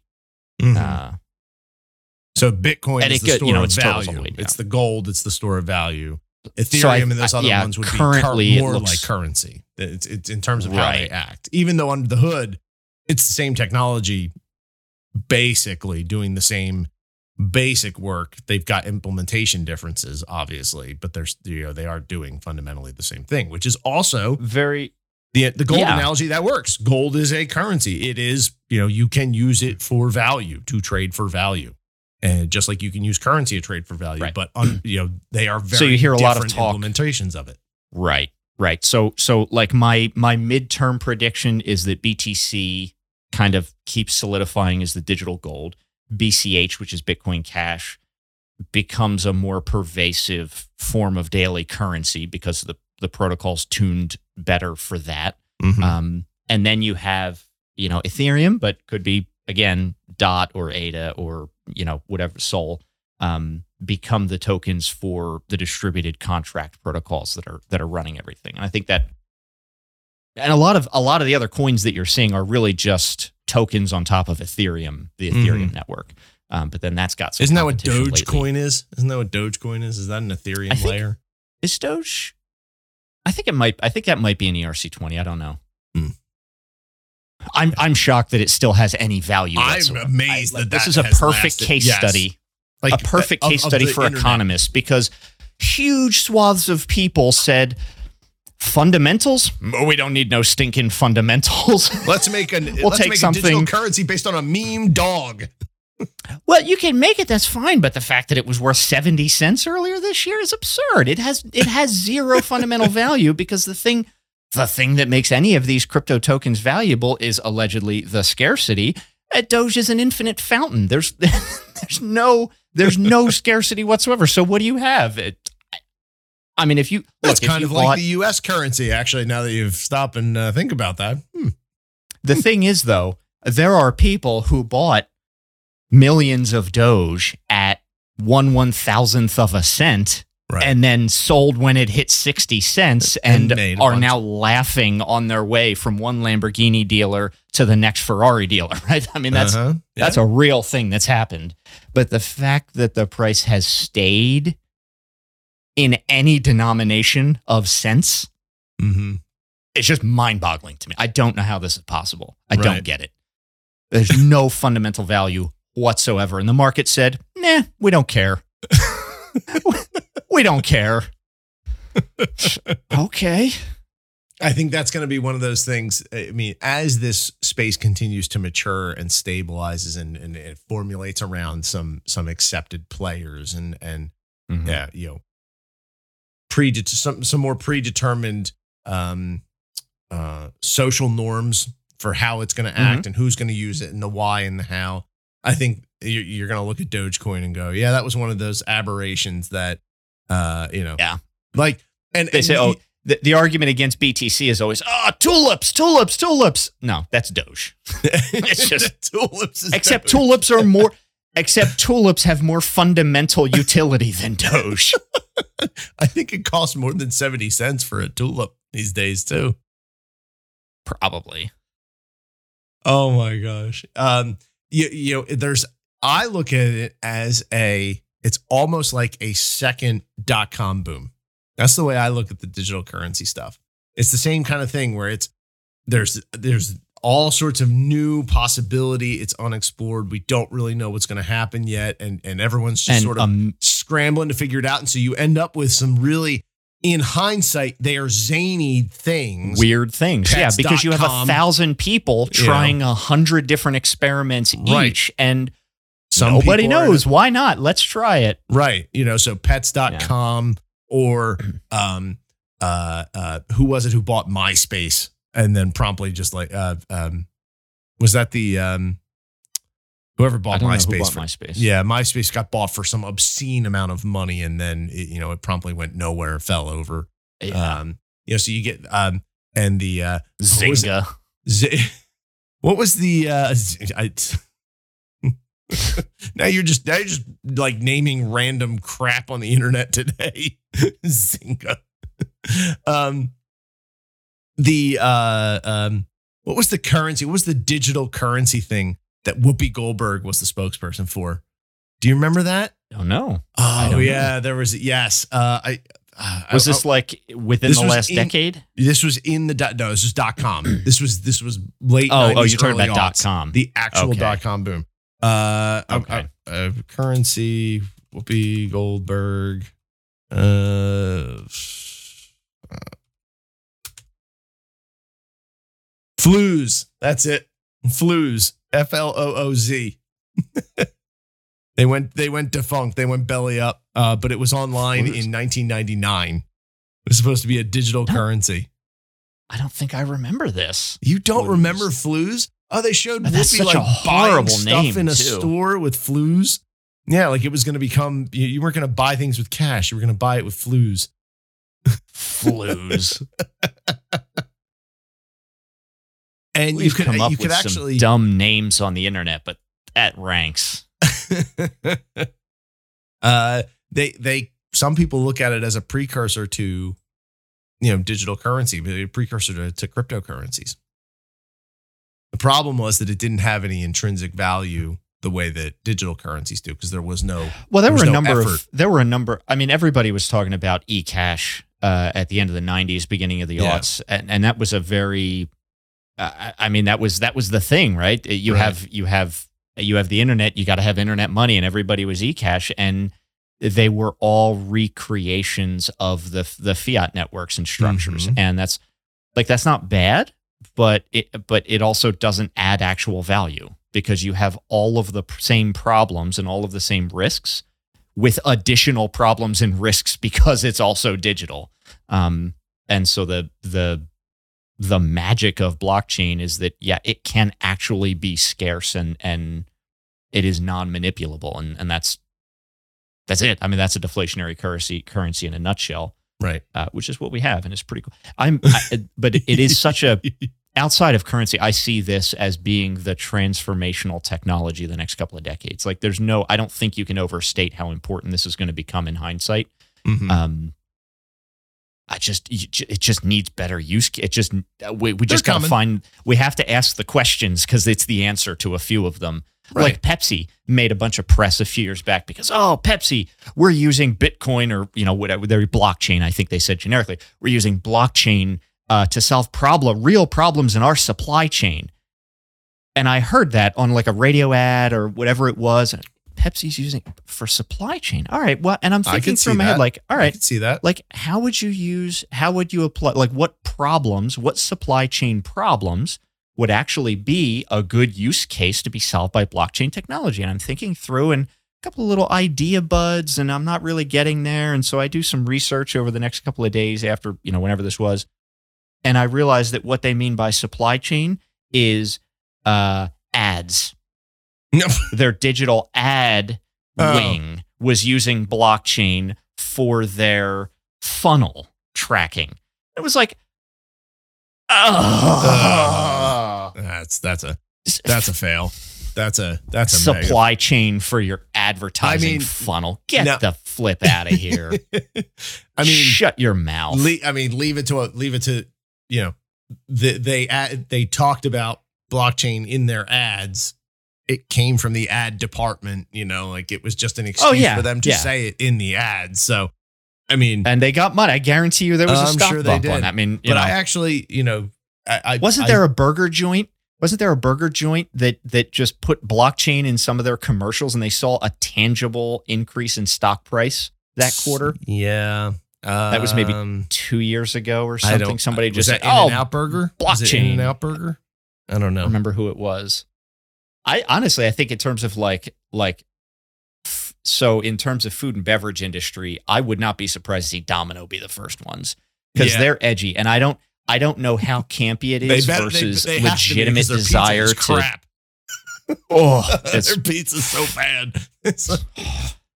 Mhm. Uh, so Bitcoin and is it the store you know, of it's totals all the value. down. It's the gold. It's the store of value. Ethereum So I- and those I- other yeah, ones would currently be cur- more looks- like currency. It's, it's in terms of how they act. Even though under the hood, it's the same technology, basically doing the same basic work. They've got implementation differences, obviously, but there's you know they are doing fundamentally the same thing, which is also very the the gold Yeah. analogy that works. Gold is a currency. It is, you know, you can use it for value to trade for value. And just like you can use currency to trade for value, Right. but un, you know, they are very So you hear a lot of talk- implementations of it. Right. Right. So so like my my midterm prediction is that BTC kind of keeps solidifying as the digital gold. BCH, which is Bitcoin Cash, becomes a more pervasive form of daily currency because the the protocol's tuned better for that. Mhm. Um, and then you have, you know, Ethereum, but could be again Dot or ADA or you know whatever Sol um, become the tokens for the distributed contract protocols that are that are running everything. And I think that, and a lot of a lot of the other coins that you're seeing are really just tokens on top of Ethereum, the Ethereum network. Um, but then that's got some. Isn't that what. Dogecoin is? Isn't that what Dogecoin is? Is that an Ethereum layer? is Doge? I think it might. I think that might be an ERC twenty. I don't know. Hmm. I'm I'm shocked that it still has any value. I'm amazed I- like, that this that is a perfect lasted. case Yes. study. Like a perfect of- case of study the for internet. economists because huge swaths of people said fundamentals. Oh, we don't need no stinking fundamentals. Let's make a We'll let's take make a something- digital currency based on a meme dog. Well, you can make it. That's fine. But the fact that it was worth seventy cents earlier this year is absurd. It has it has zero fundamental value because the thing the thing that makes any of these crypto tokens valuable is allegedly the scarcity. At Doge is an infinite fountain. There's there's no there's no scarcity whatsoever. So what do you have? It, I mean, if you That's look, kind of like the U.S. currency. Actually, now that you've stopped and uh, think about that, Hmm. The thing is, though, there are people who bought millions of Doge at one one thousandth of a cent Right. and then sold when it hit 60 cents And and, are now laughing on their way from one Lamborghini dealer to the next Ferrari dealer, right? I mean, that's Uh-huh. that's a real thing that's happened. But the fact that the price has stayed in any denomination of cents hmm it's just mind-boggling to me. I don't know how this is possible. I Right. don't get it. There's no fundamental value whatsoever. And the market said, nah, we don't care. we don't care. okay. I think that's going to be one of those things. I mean, as this space continues to mature and stabilizes and, and it formulates around some some accepted players and and Mhm. yeah, you know, predet some some more predetermined um, uh, social norms for how it's going to act and who's going to use it and the why and the how. I think you're, you're going to look at Dogecoin and go, yeah, that was one of those aberrations that, uh, you know, Yeah. like and They and say, you- oh, the, the argument against BTC is always, oh, tulips, tulips, tulips. No, that's Doge. It's just- tulips. is Except Doge. tulips are more, except tulips have more fundamental utility than Doge. I think it costs more than seventy cents for a tulip these days too. Probably. Oh my gosh. Um, you, you know, there's, I look at it as a, it's almost like a second dot com boom. That's the way I look at the digital currency stuff. It's the same kind of thing where it's, there's, there's all sorts of new possibility. It's unexplored. We don't really know what's going to happen yet, and and everyone's just and sort of um, scrambling to figure it out. And so you end up with some really, in hindsight, they are zany things. weird things. Yeah, because you have a thousand people trying a hundred different experiments Right. each, and Some nobody people are- knows. Why not? Let's try it. Right. You know, so pets.com or um uh uh who was it who bought MySpace and then promptly just like uh um was that the um whoever bought MySpace bought for, MySpace. Yeah, MySpace got bought for some obscene amount of money and then it, you know it promptly went nowhere, fell over. Yeah. Um you know, so you get um and the uh what was? Zynga. Z- what was the uh I, now you're just now you're just like naming random crap on the internet today zynga um the uh um what was the currency what was the digital currency thing that whoopi goldberg was the spokesperson for do you remember that Oh no. oh don't yeah there was yes uh i uh, Was I- this like within This the last in- decade? this was in the dot no this was dot com this was this was late Oh, oh, you're talking about dot com. the actual Okay. dot com boom. Uh, Okay. uh, uh, currency, Whoopi Goldberg. Uh, Flooz. That's it. Flooz. F L O O Z. They went. They went defunct. They went belly up. Uh, but it was online in 1999. It was supposed to be a digital currency. I don't think I remember this. You don't remember Flooz? Oh, they showed that's Whoopi such like a buying stuff in a too. store with Flooz. Yeah, like it was going to become. You, you weren't going to buy things with cash. You were going to buy it with Flooz. Flus. And We've you could come up you with actually some dumb names on the internet, but that ranks. uh, they they some people look at it as a precursor to you know digital currency, but a precursor to, to cryptocurrencies. The problem was that it didn't have any intrinsic value the way that digital currencies do because there was no Well, there There were a no number effort. of there were a number. I mean, everybody was talking about eCash uh, at the end of the '90s, beginning of the Yeah. aughts, and, and that was a very. Uh, I I mean, that was that was the thing, right? You Right. have you have you have the internet. You got to have internet money, and everybody was eCash, and they were all recreations of the the fiat networks and structures, Mhm. and that's like that's not bad, but it but it also doesn't add actual value because you have all of the same problems and all of the same risks with additional problems and risks because it's also digital. Um, and so the the the magic of blockchain is that yeah, it can actually be scarce and and it is non-manipulable, and and that's that's it. I mean, that's a deflationary currency currency in a nutshell, right. uh, which is what we have, and it's pretty cool. I'm, I, but it is such a outside of currency, I see this as being the transformational technology the next couple of decades. Like, there's no, I don't think you can overstate how important this is going to become in hindsight. Mhm. Um, I just, it just needs better use. It just, uh, we, we just got to coming. find, we have to ask the questions because it's the answer to a few of them. Right. Like Pepsi made a bunch of press a few years back because, oh, Pepsi, we're using Bitcoin or, you know, whatever, their blockchain, I think they said generically, we're using blockchain uh, to solve problem, real problems in our supply chain. And I heard that on like a radio ad or whatever it was. Pepsi's using for supply chain. All right. Well, and I'm thinking can through my head, like, all right, I could see that. like how would you use how would you apply like what problems what supply chain problems would actually be a good use case to be solved by blockchain technology and i'm thinking through and a couple of little idea buds and i'm not really getting there and so i do some research over the next couple of days after you know whenever this was and i realized that what they mean by supply chain is uh ads their digital ad Oh. wing was using blockchain for their funnel tracking. It was like, oh, That's that's a that's a fail. That's a that's a mega- supply chain for your advertising I mean, funnel. Get no. the flip out of here. I mean, shut your mouth. le- I mean, leave it to a, leave it to you know, the, they ad, they talked about blockchain in their ads. It came from the ad department, you know, like it was just an excuse Oh, yeah, for them to yeah. say it in the ads. So, I mean, and they got money. I guarantee you there was a I'm stock sure they bump did. on that. I mean, you but know, I actually, you know, I, I wasn't there a burger joint wasn't there a burger joint that that just put blockchain in some of their commercials and they saw a tangible increase in stock price that quarter? Yeah. That was maybe Um, Two years ago or something. Somebody just said, "Oh, In-N-Out Burger? Blockchain. In-N-Out Burger? I don't know. don't remember who it was. I honestly, I think in terms of like like f- so in terms of food and beverage industry, I would not be surprised to see Domino be the first ones because Yeah. they're edgy, and I don't I don't know how campy it is versus they to legitimate pizza desire is to. crap. Oh, Their pizza's so bad. Like-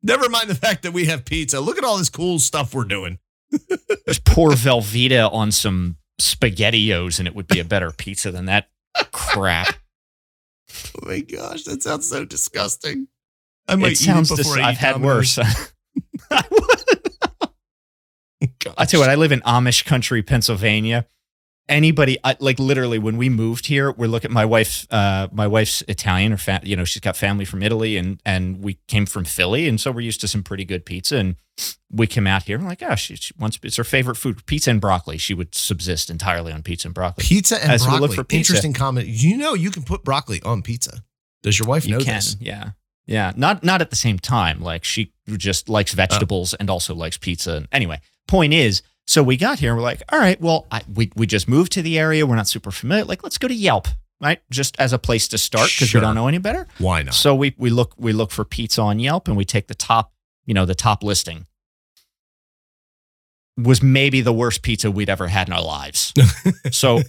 never mind the fact that we have pizza. Look at all this cool stuff we're doing. just pour Velveeta on some spaghettios, and it would be a better pizza than that crap. Oh my gosh, that sounds so disgusting. I might It sounds. eat it dis- before I I've had Domino's. worse. I tell you what, I live in Amish country, Pennsylvania. Anybody, I, like literally, when we moved here, we look at my wife. Uh, my wife's Italian, or fa- you know, she's got family from Italy, and and we came from Philly, and so we're used to some pretty good pizza. And we came out here, and like, oh, she, she wants it's her favorite food, pizza and broccoli. She would subsist entirely on pizza and broccoli. Pizza and As we look broccoli. for pizza. Interesting comment. You know you can put broccoli on pizza. Does your wife You know can, this? yeah, yeah. Not not at the same time. Like she just likes vegetables and also likes pizza. Anyway, point is, so we got here and we're like, all right, well, I, we we just moved to the area. We're not super familiar. Like, let's go to Yelp, right? Just as a place to start because Sure. we don't know any better. Why not? So we we look we look for pizza on Yelp and we take the top, you know, the top listing. Was maybe the worst pizza we'd ever had in our lives. So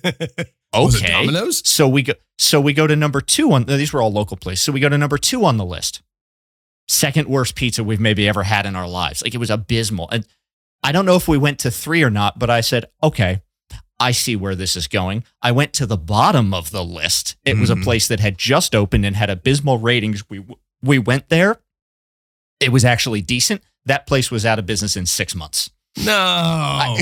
okay. Domino's? So we go so we go to number two on these were all local places. So we go to number two on the list. Second worst pizza we've maybe ever had in our lives. Like it was abysmal. And I don't know if we went to three or not, but I said, okay, I see where this is going. I went to the bottom of the list. It was a Mhm. place that had just opened and had abysmal ratings. We we went there. It was actually decent. That place was out of business in six months. No.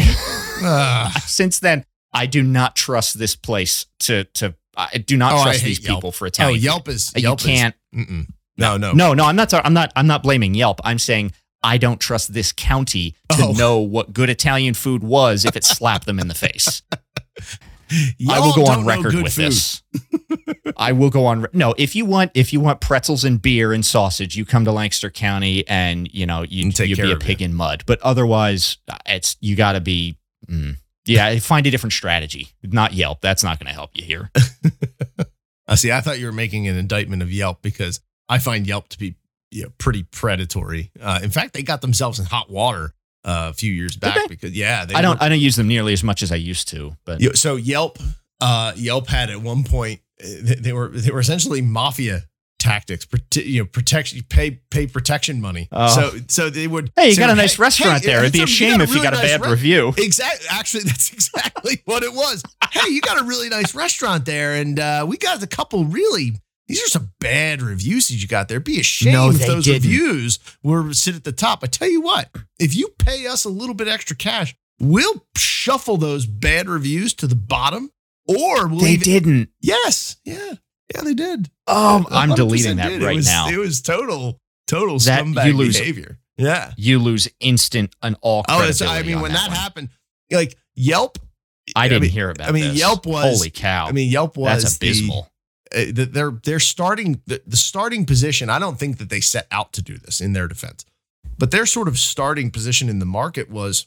Ugh. Since then, I do not trust this place to to. I do not Oh, trust these Yelp. people for oh, Italian. food. Yelp is Uh, Yelp you can't. Is. No, no, No, no, I'm not. I'm not. I'm not blaming Yelp. I'm saying I don't trust this county to Oh. know what good Italian food was if it slapped them in the face. I will go on record with food. this. I will go on. re- No, if you want, if you want pretzels and beer and sausage, you come to Lancaster County and you know you you be a pig in mud. But otherwise, it's you got to be. Mm, yeah, find a different strategy. Not Yelp. That's not going to help you here. I see. I thought you were making an indictment of Yelp because I find Yelp to be you know, pretty predatory. Uh, in fact, they got themselves in hot water uh, a few years back they? because yeah, they I don't. were- I don't use them nearly as much as I used to. But so Yelp, uh, Yelp had at one point uh, they were they were essentially mafia tactics. You know, protection pay pay protection money. Oh. So so they would. hey, you got a nice "Hey, restaurant hey, there. It'd be a that's shame if you really got a nice bad re- review. Exactly. Actually, that's exactly what it was. Hey, you got a really nice restaurant there, and uh, we got a couple really. These are some bad reviews that you got there. Be a shame No, if those didn't. reviews were sit at the top. I tell you what, if you pay us a little bit extra cash, we'll shuffle those bad reviews to the bottom, or we'll They even, didn't. Yes, yeah, yeah, they did. Um, I'm deleting that did. It right was- now. It was total, total That- scumbag you lose- behavior. Yeah. You lose instant and all. Oh, it's, I mean, when that, one. happened, like Yelp. I didn't mean, hear about. I mean, this. Yelp was- Holy cow! I mean, Yelp was that's abysmal. The, uh, the, they're they're starting the, the starting position. I don't think that they set out to do this in their defense, but their sort of starting position in the market was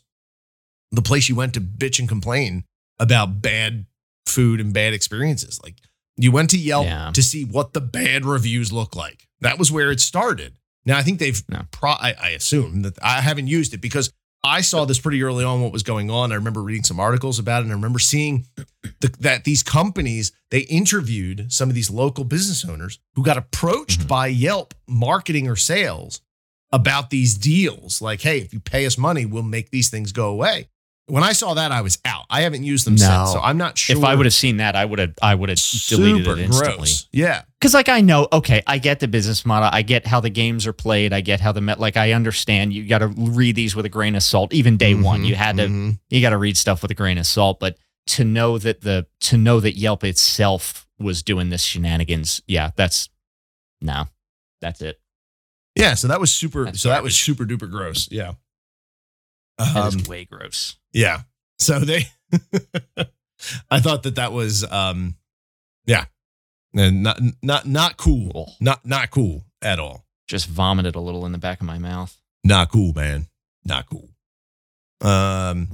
the place you went to bitch and complain about bad food and bad experiences. Like you went to Yelp Yeah. to see what the bad reviews look like. That was where it started. Now I think they've No. pro. I, I assume that I haven't used it because I saw this pretty early on what was going on. I remember reading some articles about it, and I remember seeing the, that these companies they interviewed some of these local business owners who got approached Mhm. by Yelp marketing or sales about these deals. Like, hey, if you pay us money, we'll make these things go away. When I saw that, I was out. I haven't used them No. since, so I'm not sure. If I would have seen that, I would have. I would have deleted it instantly. gross. Yeah, Because like I know, okay, I get the business model. I get how the games are played. I get how the met. Like I understand. You got to read these with a grain of salt. Even day one, Mhm, you had to. mhm. You got to read stuff with a grain of salt. But to know that the to know that Yelp itself was doing this shenanigans, yeah, that's no, that's it. Yeah, so that was super. That's so that was super duper gross. Yeah. That Um, is way gross. Yeah. So they, I thought that that was, um, yeah, And not not not cool. Cool. Not not cool at all. Just vomited a little in the back of my mouth. Not cool, man. Not cool. Um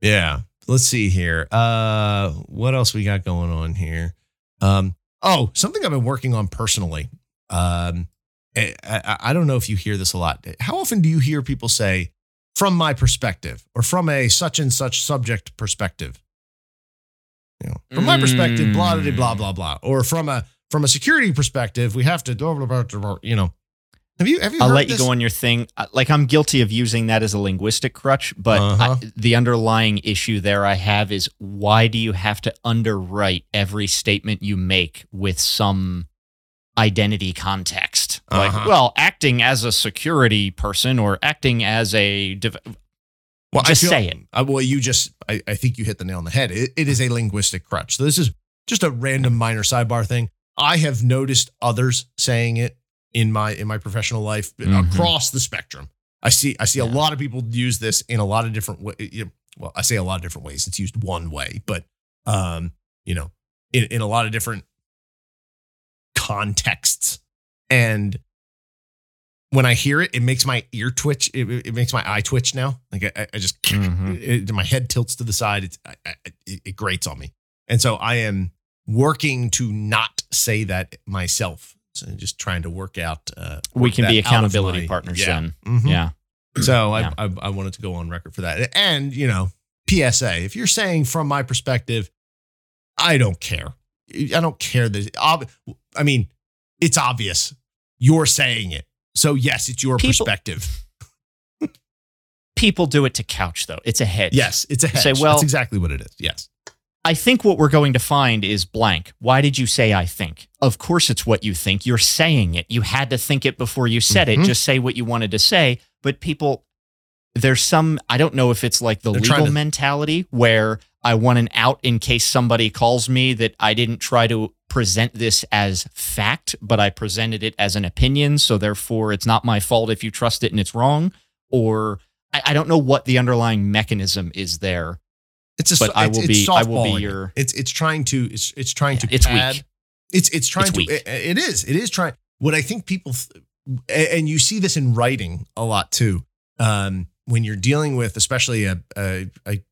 yeah. Let's see here. Uh what else we got going on here? Um oh, something I've been working on personally. Um I, I, I don't know if you hear this a lot. How often do you hear people say from my perspective or from a such and such subject perspective? You know, from my perspective, blah blah blah blah blah. Or from a from a security perspective, we have to blah blah blah. blah, blah you know, have you have you? I'll let you this? go on your thing. Like I'm guilty of using that as a linguistic crutch, but Uh-huh. I, the underlying issue there I have is why do you have to underwrite every statement you make with some identity context? Like, Uh-huh. well, acting as a security person or acting as a dev- Well, Just say it. Uh, well, you just, I, I think you hit the nail on the head. It, it is a linguistic crutch. So this is just a random minor sidebar thing. I have noticed others saying it in my in my professional life Mhm. across the spectrum. I see I see a lot of people use this in a lot of different ways. Well, I say a lot of different ways. It's used one way, but um, you know, in, in a lot of different contexts. And when I hear it, it makes my ear twitch. It, it makes my eye twitch now. Like I, I just, Mhm. it, my head tilts to the side. It's, I, I, it, it grates on me. And so I am working to not say that myself. So just trying to work out. Uh, we can be accountability my- partners Yeah. then. Mhm. Yeah. So Yeah. I, I I wanted to go on record for that. And you know, PSA: if you're saying from my perspective, I don't care. I don't care that. I mean, it's obvious you're saying it. So yes, it's your People- perspective. People do it to couch though. It's a hedge. Yes, it's a hedge. Say, well- That's exactly what it is. Yes. I think what we're going to find is blank. Why did you say I think? Of course, it's what you think. You're saying it. You had to think it before you said Mhm. it. Just say what you wanted to say. But people, there's some, I don't know if it's like the They're legal to- mentality where I want an out in case somebody calls me that I didn't try to present this as fact, but I presented it as an opinion. So therefore, it's not my fault if you trust it and it's wrong. Or I, I don't know what the underlying mechanism is there. It's a. But I will it's be- I will be your- It's it's trying to. It's it's trying to. It's pad- weak. It's it's trying It's to. it- it is. It is trying. What I think people, and you see this in writing a lot too. Um, when you're dealing with, especially a, a, a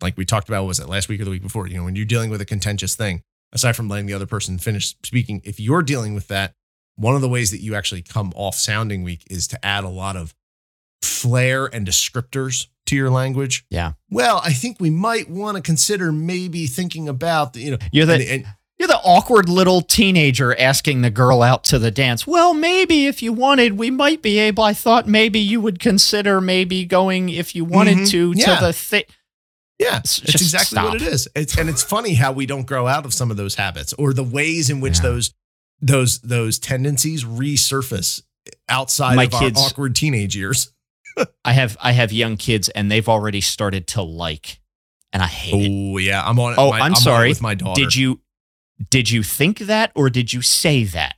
like we talked about, was it last week or the week before? You know, when you're dealing with a contentious thing, aside from letting the other person finish speaking, if you're dealing with that, one of the ways that you actually come off sounding weak is to add a lot of flair and descriptors to your language. Yeah. Well, I think we might want to consider maybe thinking about, you know, You're the, and- and- You're the awkward little teenager asking the girl out to the dance. Well, maybe if you wanted, we might be able. I thought maybe you would consider maybe going if you wanted Mhm. to Yeah. to the thing. Yeah, it's exactly what it is. It's, and it's funny how we don't grow out of some of those habits or the ways in which Yeah. those those those tendencies resurface outside My of kids- our awkward teenage years. I have I have young kids and they've already started to like, and I hate it. Oh yeah, I'm on. Oh, My- I'm it sorry. with my daughter. Did you did you think that or did you say that?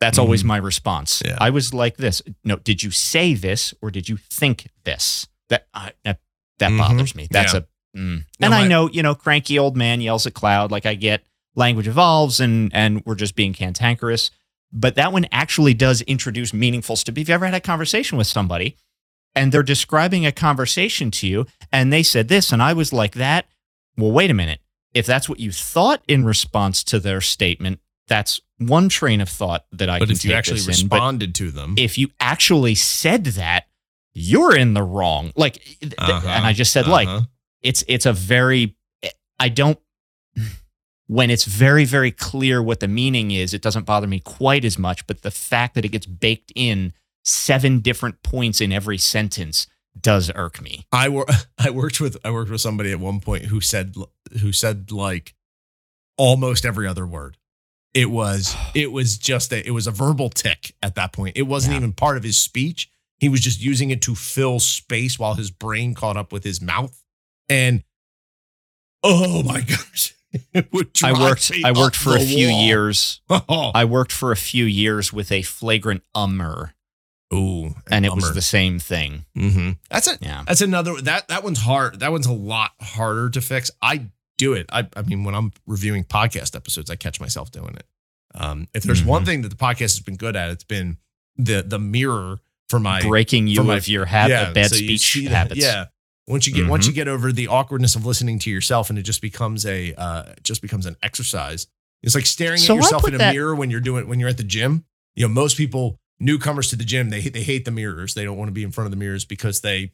That's always Mhm. my response. Yeah. I was like this. No, did you say this or did you think this? That I that, that Mhm. bothers me. That's Yeah. a mm. No, and I know you know cranky old man yells at cloud. Like I get language evolves and and we're just being cantankerous. But that one actually does introduce meaningful stuff. If you ever had a conversation with somebody and they're describing a conversation to you and they said this and I was like that, well, wait a minute. If that's what you thought in response to their statement, that's one train of thought that I But can if you actually this in. Responded to them, if you actually said that, you're in the wrong. Like, th- Uh-huh, and I just said like uh-huh. it's it's a very I don't when it's very very clear what the meaning is, it doesn't bother me quite as much. But the fact that it gets baked in seven different points in every sentence does irk me. I wor- I worked with I worked with somebody at one point who said who said like almost every other word. It was it was just a it was a verbal tick at that point. It wasn't Yeah. even part of his speech. He was just using it to fill space while his brain caught up with his mouth. And oh my gosh. I worked I worked for a few wall. years. Oh, I worked for a few years with a flagrant ummer, Ooh, and it was the same thing. Mhm. That's a Yeah. That's another that that one's hard. That one's a lot harder to fix. I do it. I, I mean, when I'm reviewing podcast episodes, I catch myself doing it. Um, if there's one Mhm. thing that the podcast has been good at, it's been the the mirror for my breaking you my- of your habit, bad so you speech that- habits. Yeah. Once you get once Mhm. you get over the awkwardness of listening to yourself, and it just becomes a uh, just becomes an exercise. It's like staring So at yourself in a that- mirror when you're doing when you're at the gym. You know, most people newcomers to the gym they they hate the mirrors. They don't want to be in front of the mirrors because they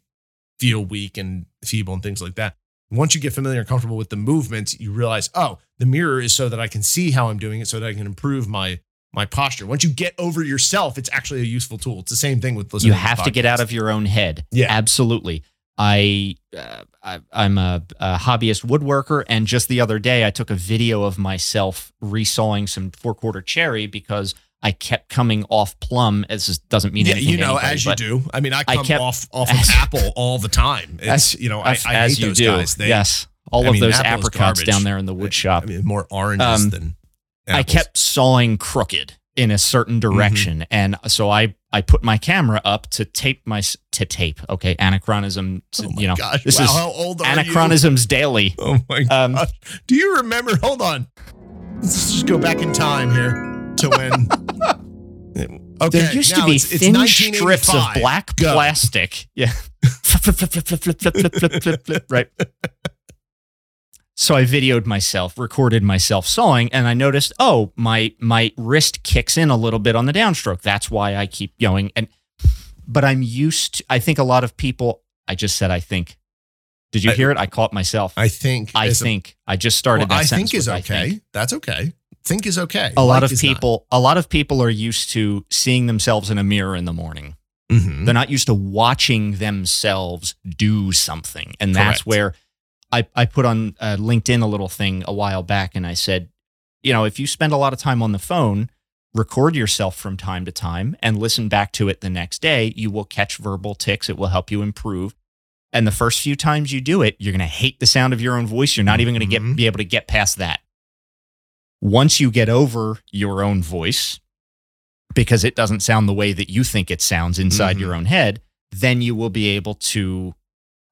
feel weak and feeble and things like that. Once you get familiar and comfortable with the movements, you realize, oh, the mirror is so that I can see how I'm doing it, so that I can improve my my posture. Once you get over yourself, it's actually a useful tool. It's the same thing with listening. you have to get out of your own head. Yeah. absolutely. I, uh, I I'm a, a hobbyist woodworker, and just the other day I took a video of myself resawing some four quarter cherry because I kept coming off plum. As this doesn't mean yeah, anything. you to know, anybody, as you do. I mean, I I come kept- off off of as- Apple all the time. It's as- you know, I, I hate you those do. guys. They, yes, all I of mean, those apricots down there in the wood shop. I mean, more oranges Um, than. Apples. I kept sawing crooked in a certain direction, mm-hmm. and so I I put my camera up to tape my to tape. Okay, anachronism. To, oh you know, gosh. this wow, is how old anachronisms you? daily. Oh my um, gosh! Do you remember? Hold on. Let's just go back in time here to when. Okay, there used to be it's, thin strips of black Go. plastic. Yeah. flip, flip, flip, right. So I videoed myself, recorded myself sawing, and I noticed, oh, my my wrist kicks in a little bit on the downstroke. That's why I keep going. And but I'm used to I think a lot of people I just said I think. Did you I- hear it? I caught myself. I, think. I think. I just started well, I think is okay. think. That's okay. Think is okay. A lot Like of is not. people a lot of people are used to seeing themselves in a mirror in the morning. Mhm. They're not used to watching themselves do something. And that's where I, I put on uh, LinkedIn a little thing a while back and I said, you know, if you spend a lot of time on the phone, record yourself from time to time and listen back to it the next day, you will catch verbal ticks. It will help you improve. And the first few times you do it, you're going to hate the sound of your own voice. You're not even going to get be able to get past that. Once you get over your own voice, because it doesn't sound the way that you think it sounds inside Mhm. your own head, then you will be able to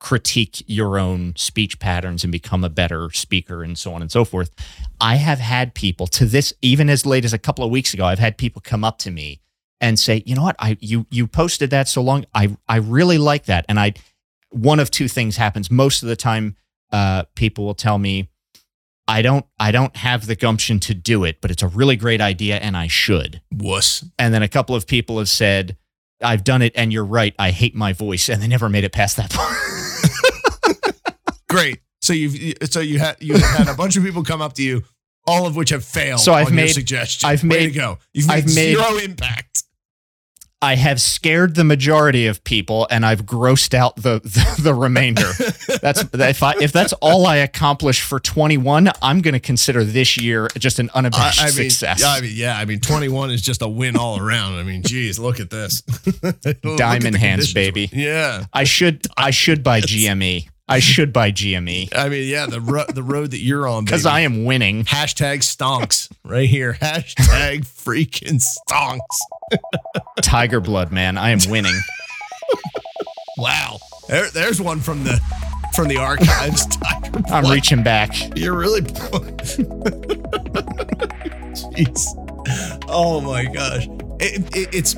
critique your own speech patterns and become a better speaker and so on and so forth. I have had people to this even as late as a couple of weeks ago, I've had people come up to me and say, "You know what? I you you posted that so long. I I really like that." And I one of two things happens most of the time uh people will tell me I don't I don't have the gumption to do it, but it's a really great idea and I should. wuss. And then a couple of people have said, I've done it and you're right. I hate my voice. And they never made it past that part. Great. So you've so you had you had a bunch of people come up to you, all of which have failed. So I've on made- suggestion. I've Way made- to go. You've made, I've made- zero impact. I have scared the majority of people and I've grossed out the, the, the remainder. That's if I if that's all I accomplish for 21, I'm going to consider this year just an unabashed I mean, success. yeah, I mean, yeah. I mean, twenty-one is just a win all around. I mean, geez, look at this. Look at Diamond hands, baby. Yeah. I should I should buy GME. I should buy GME I mean, yeah. The ro- the road that you're on, because. I am winning. hashtag stonks right here. Hashtag freaking stonks. Tiger blood, man. I am winning. Wow. There, there's one from the from the archives. Tiger I'm reaching back. You're really. Jeez. Oh my gosh. It, it, it's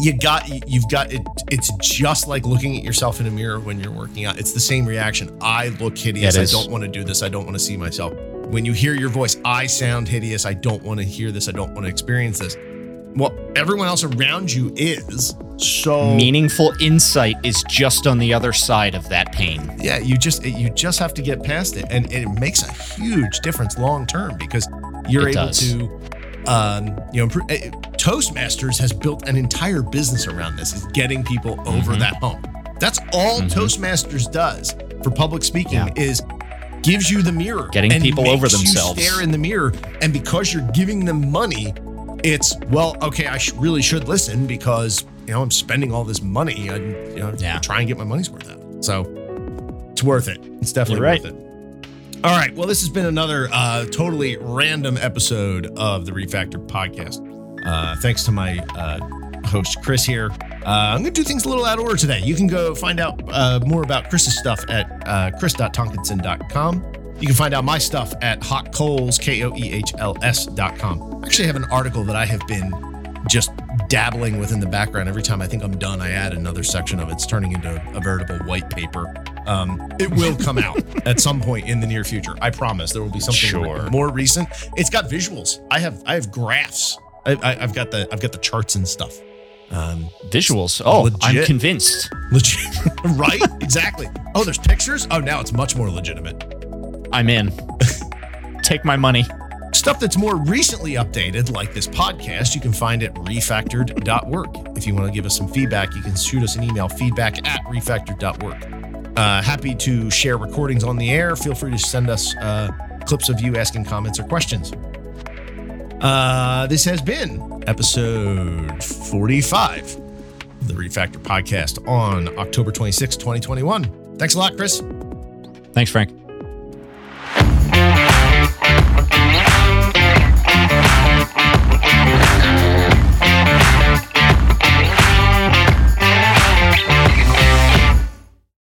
you got you've got it. It's just like looking at yourself in a mirror when you're working out. It's the same reaction. I look hideous. I don't want to do this. I don't want to see myself. When you hear your voice, I sound hideous. I don't want to hear this. I don't want to experience this. Well, everyone else around you is. So Meaningful insight is just on the other side of that pain. yeah you just you just have to get past it and, and it makes a huge difference long term because you're It able does. to um you know improve, eh, toastmasters has built an entire business around this is getting people over Mhm. that hump that's all Mhm. toastmasters does for public speaking Yeah. is gives you the mirror Getting people over themselves. stare in the mirror and because you're giving them money it's well okay i sh- really should listen because you know i'm spending all this money and you know Yeah. try and get my money's worth out so it's worth it it's definitely right. worth it all right well this has been another uh, totally random episode of the refactor podcast uh, thanks to my uh, host chris here uh, i'm gonna do things a little out of order today you can go find out uh, more about chris's stuff at uh, chris.tonkinson.com You can find out my stuff at hotkoehls, K O E H L S dot com. I actually have an article that I have been just dabbling with in the background. Every time I think I'm done, I add another section of it. It's turning into a veritable white paper. Um, it will come out at some point in the near future. I promise there will be something Sure. more recent. It's got visuals. I have I have graphs. I, I, I've got the I've got the charts and stuff. Um, Visuals. Oh, I'm convinced. legit, right? exactly. Oh, there's pictures. Oh, now it's much more legitimate. I'm in. Take my money. Stuff that's more recently updated, like this podcast, you can find at refactored.work. If you want to give us some feedback, you can shoot us an email feedback at refactored.work. Uh, happy to share recordings on the air. Feel free to send us uh, clips of you asking comments or questions. Uh, this has been episode 45 of the Refactor podcast on October 26, 2021. Thanks a lot, Chris. Thanks, Frank.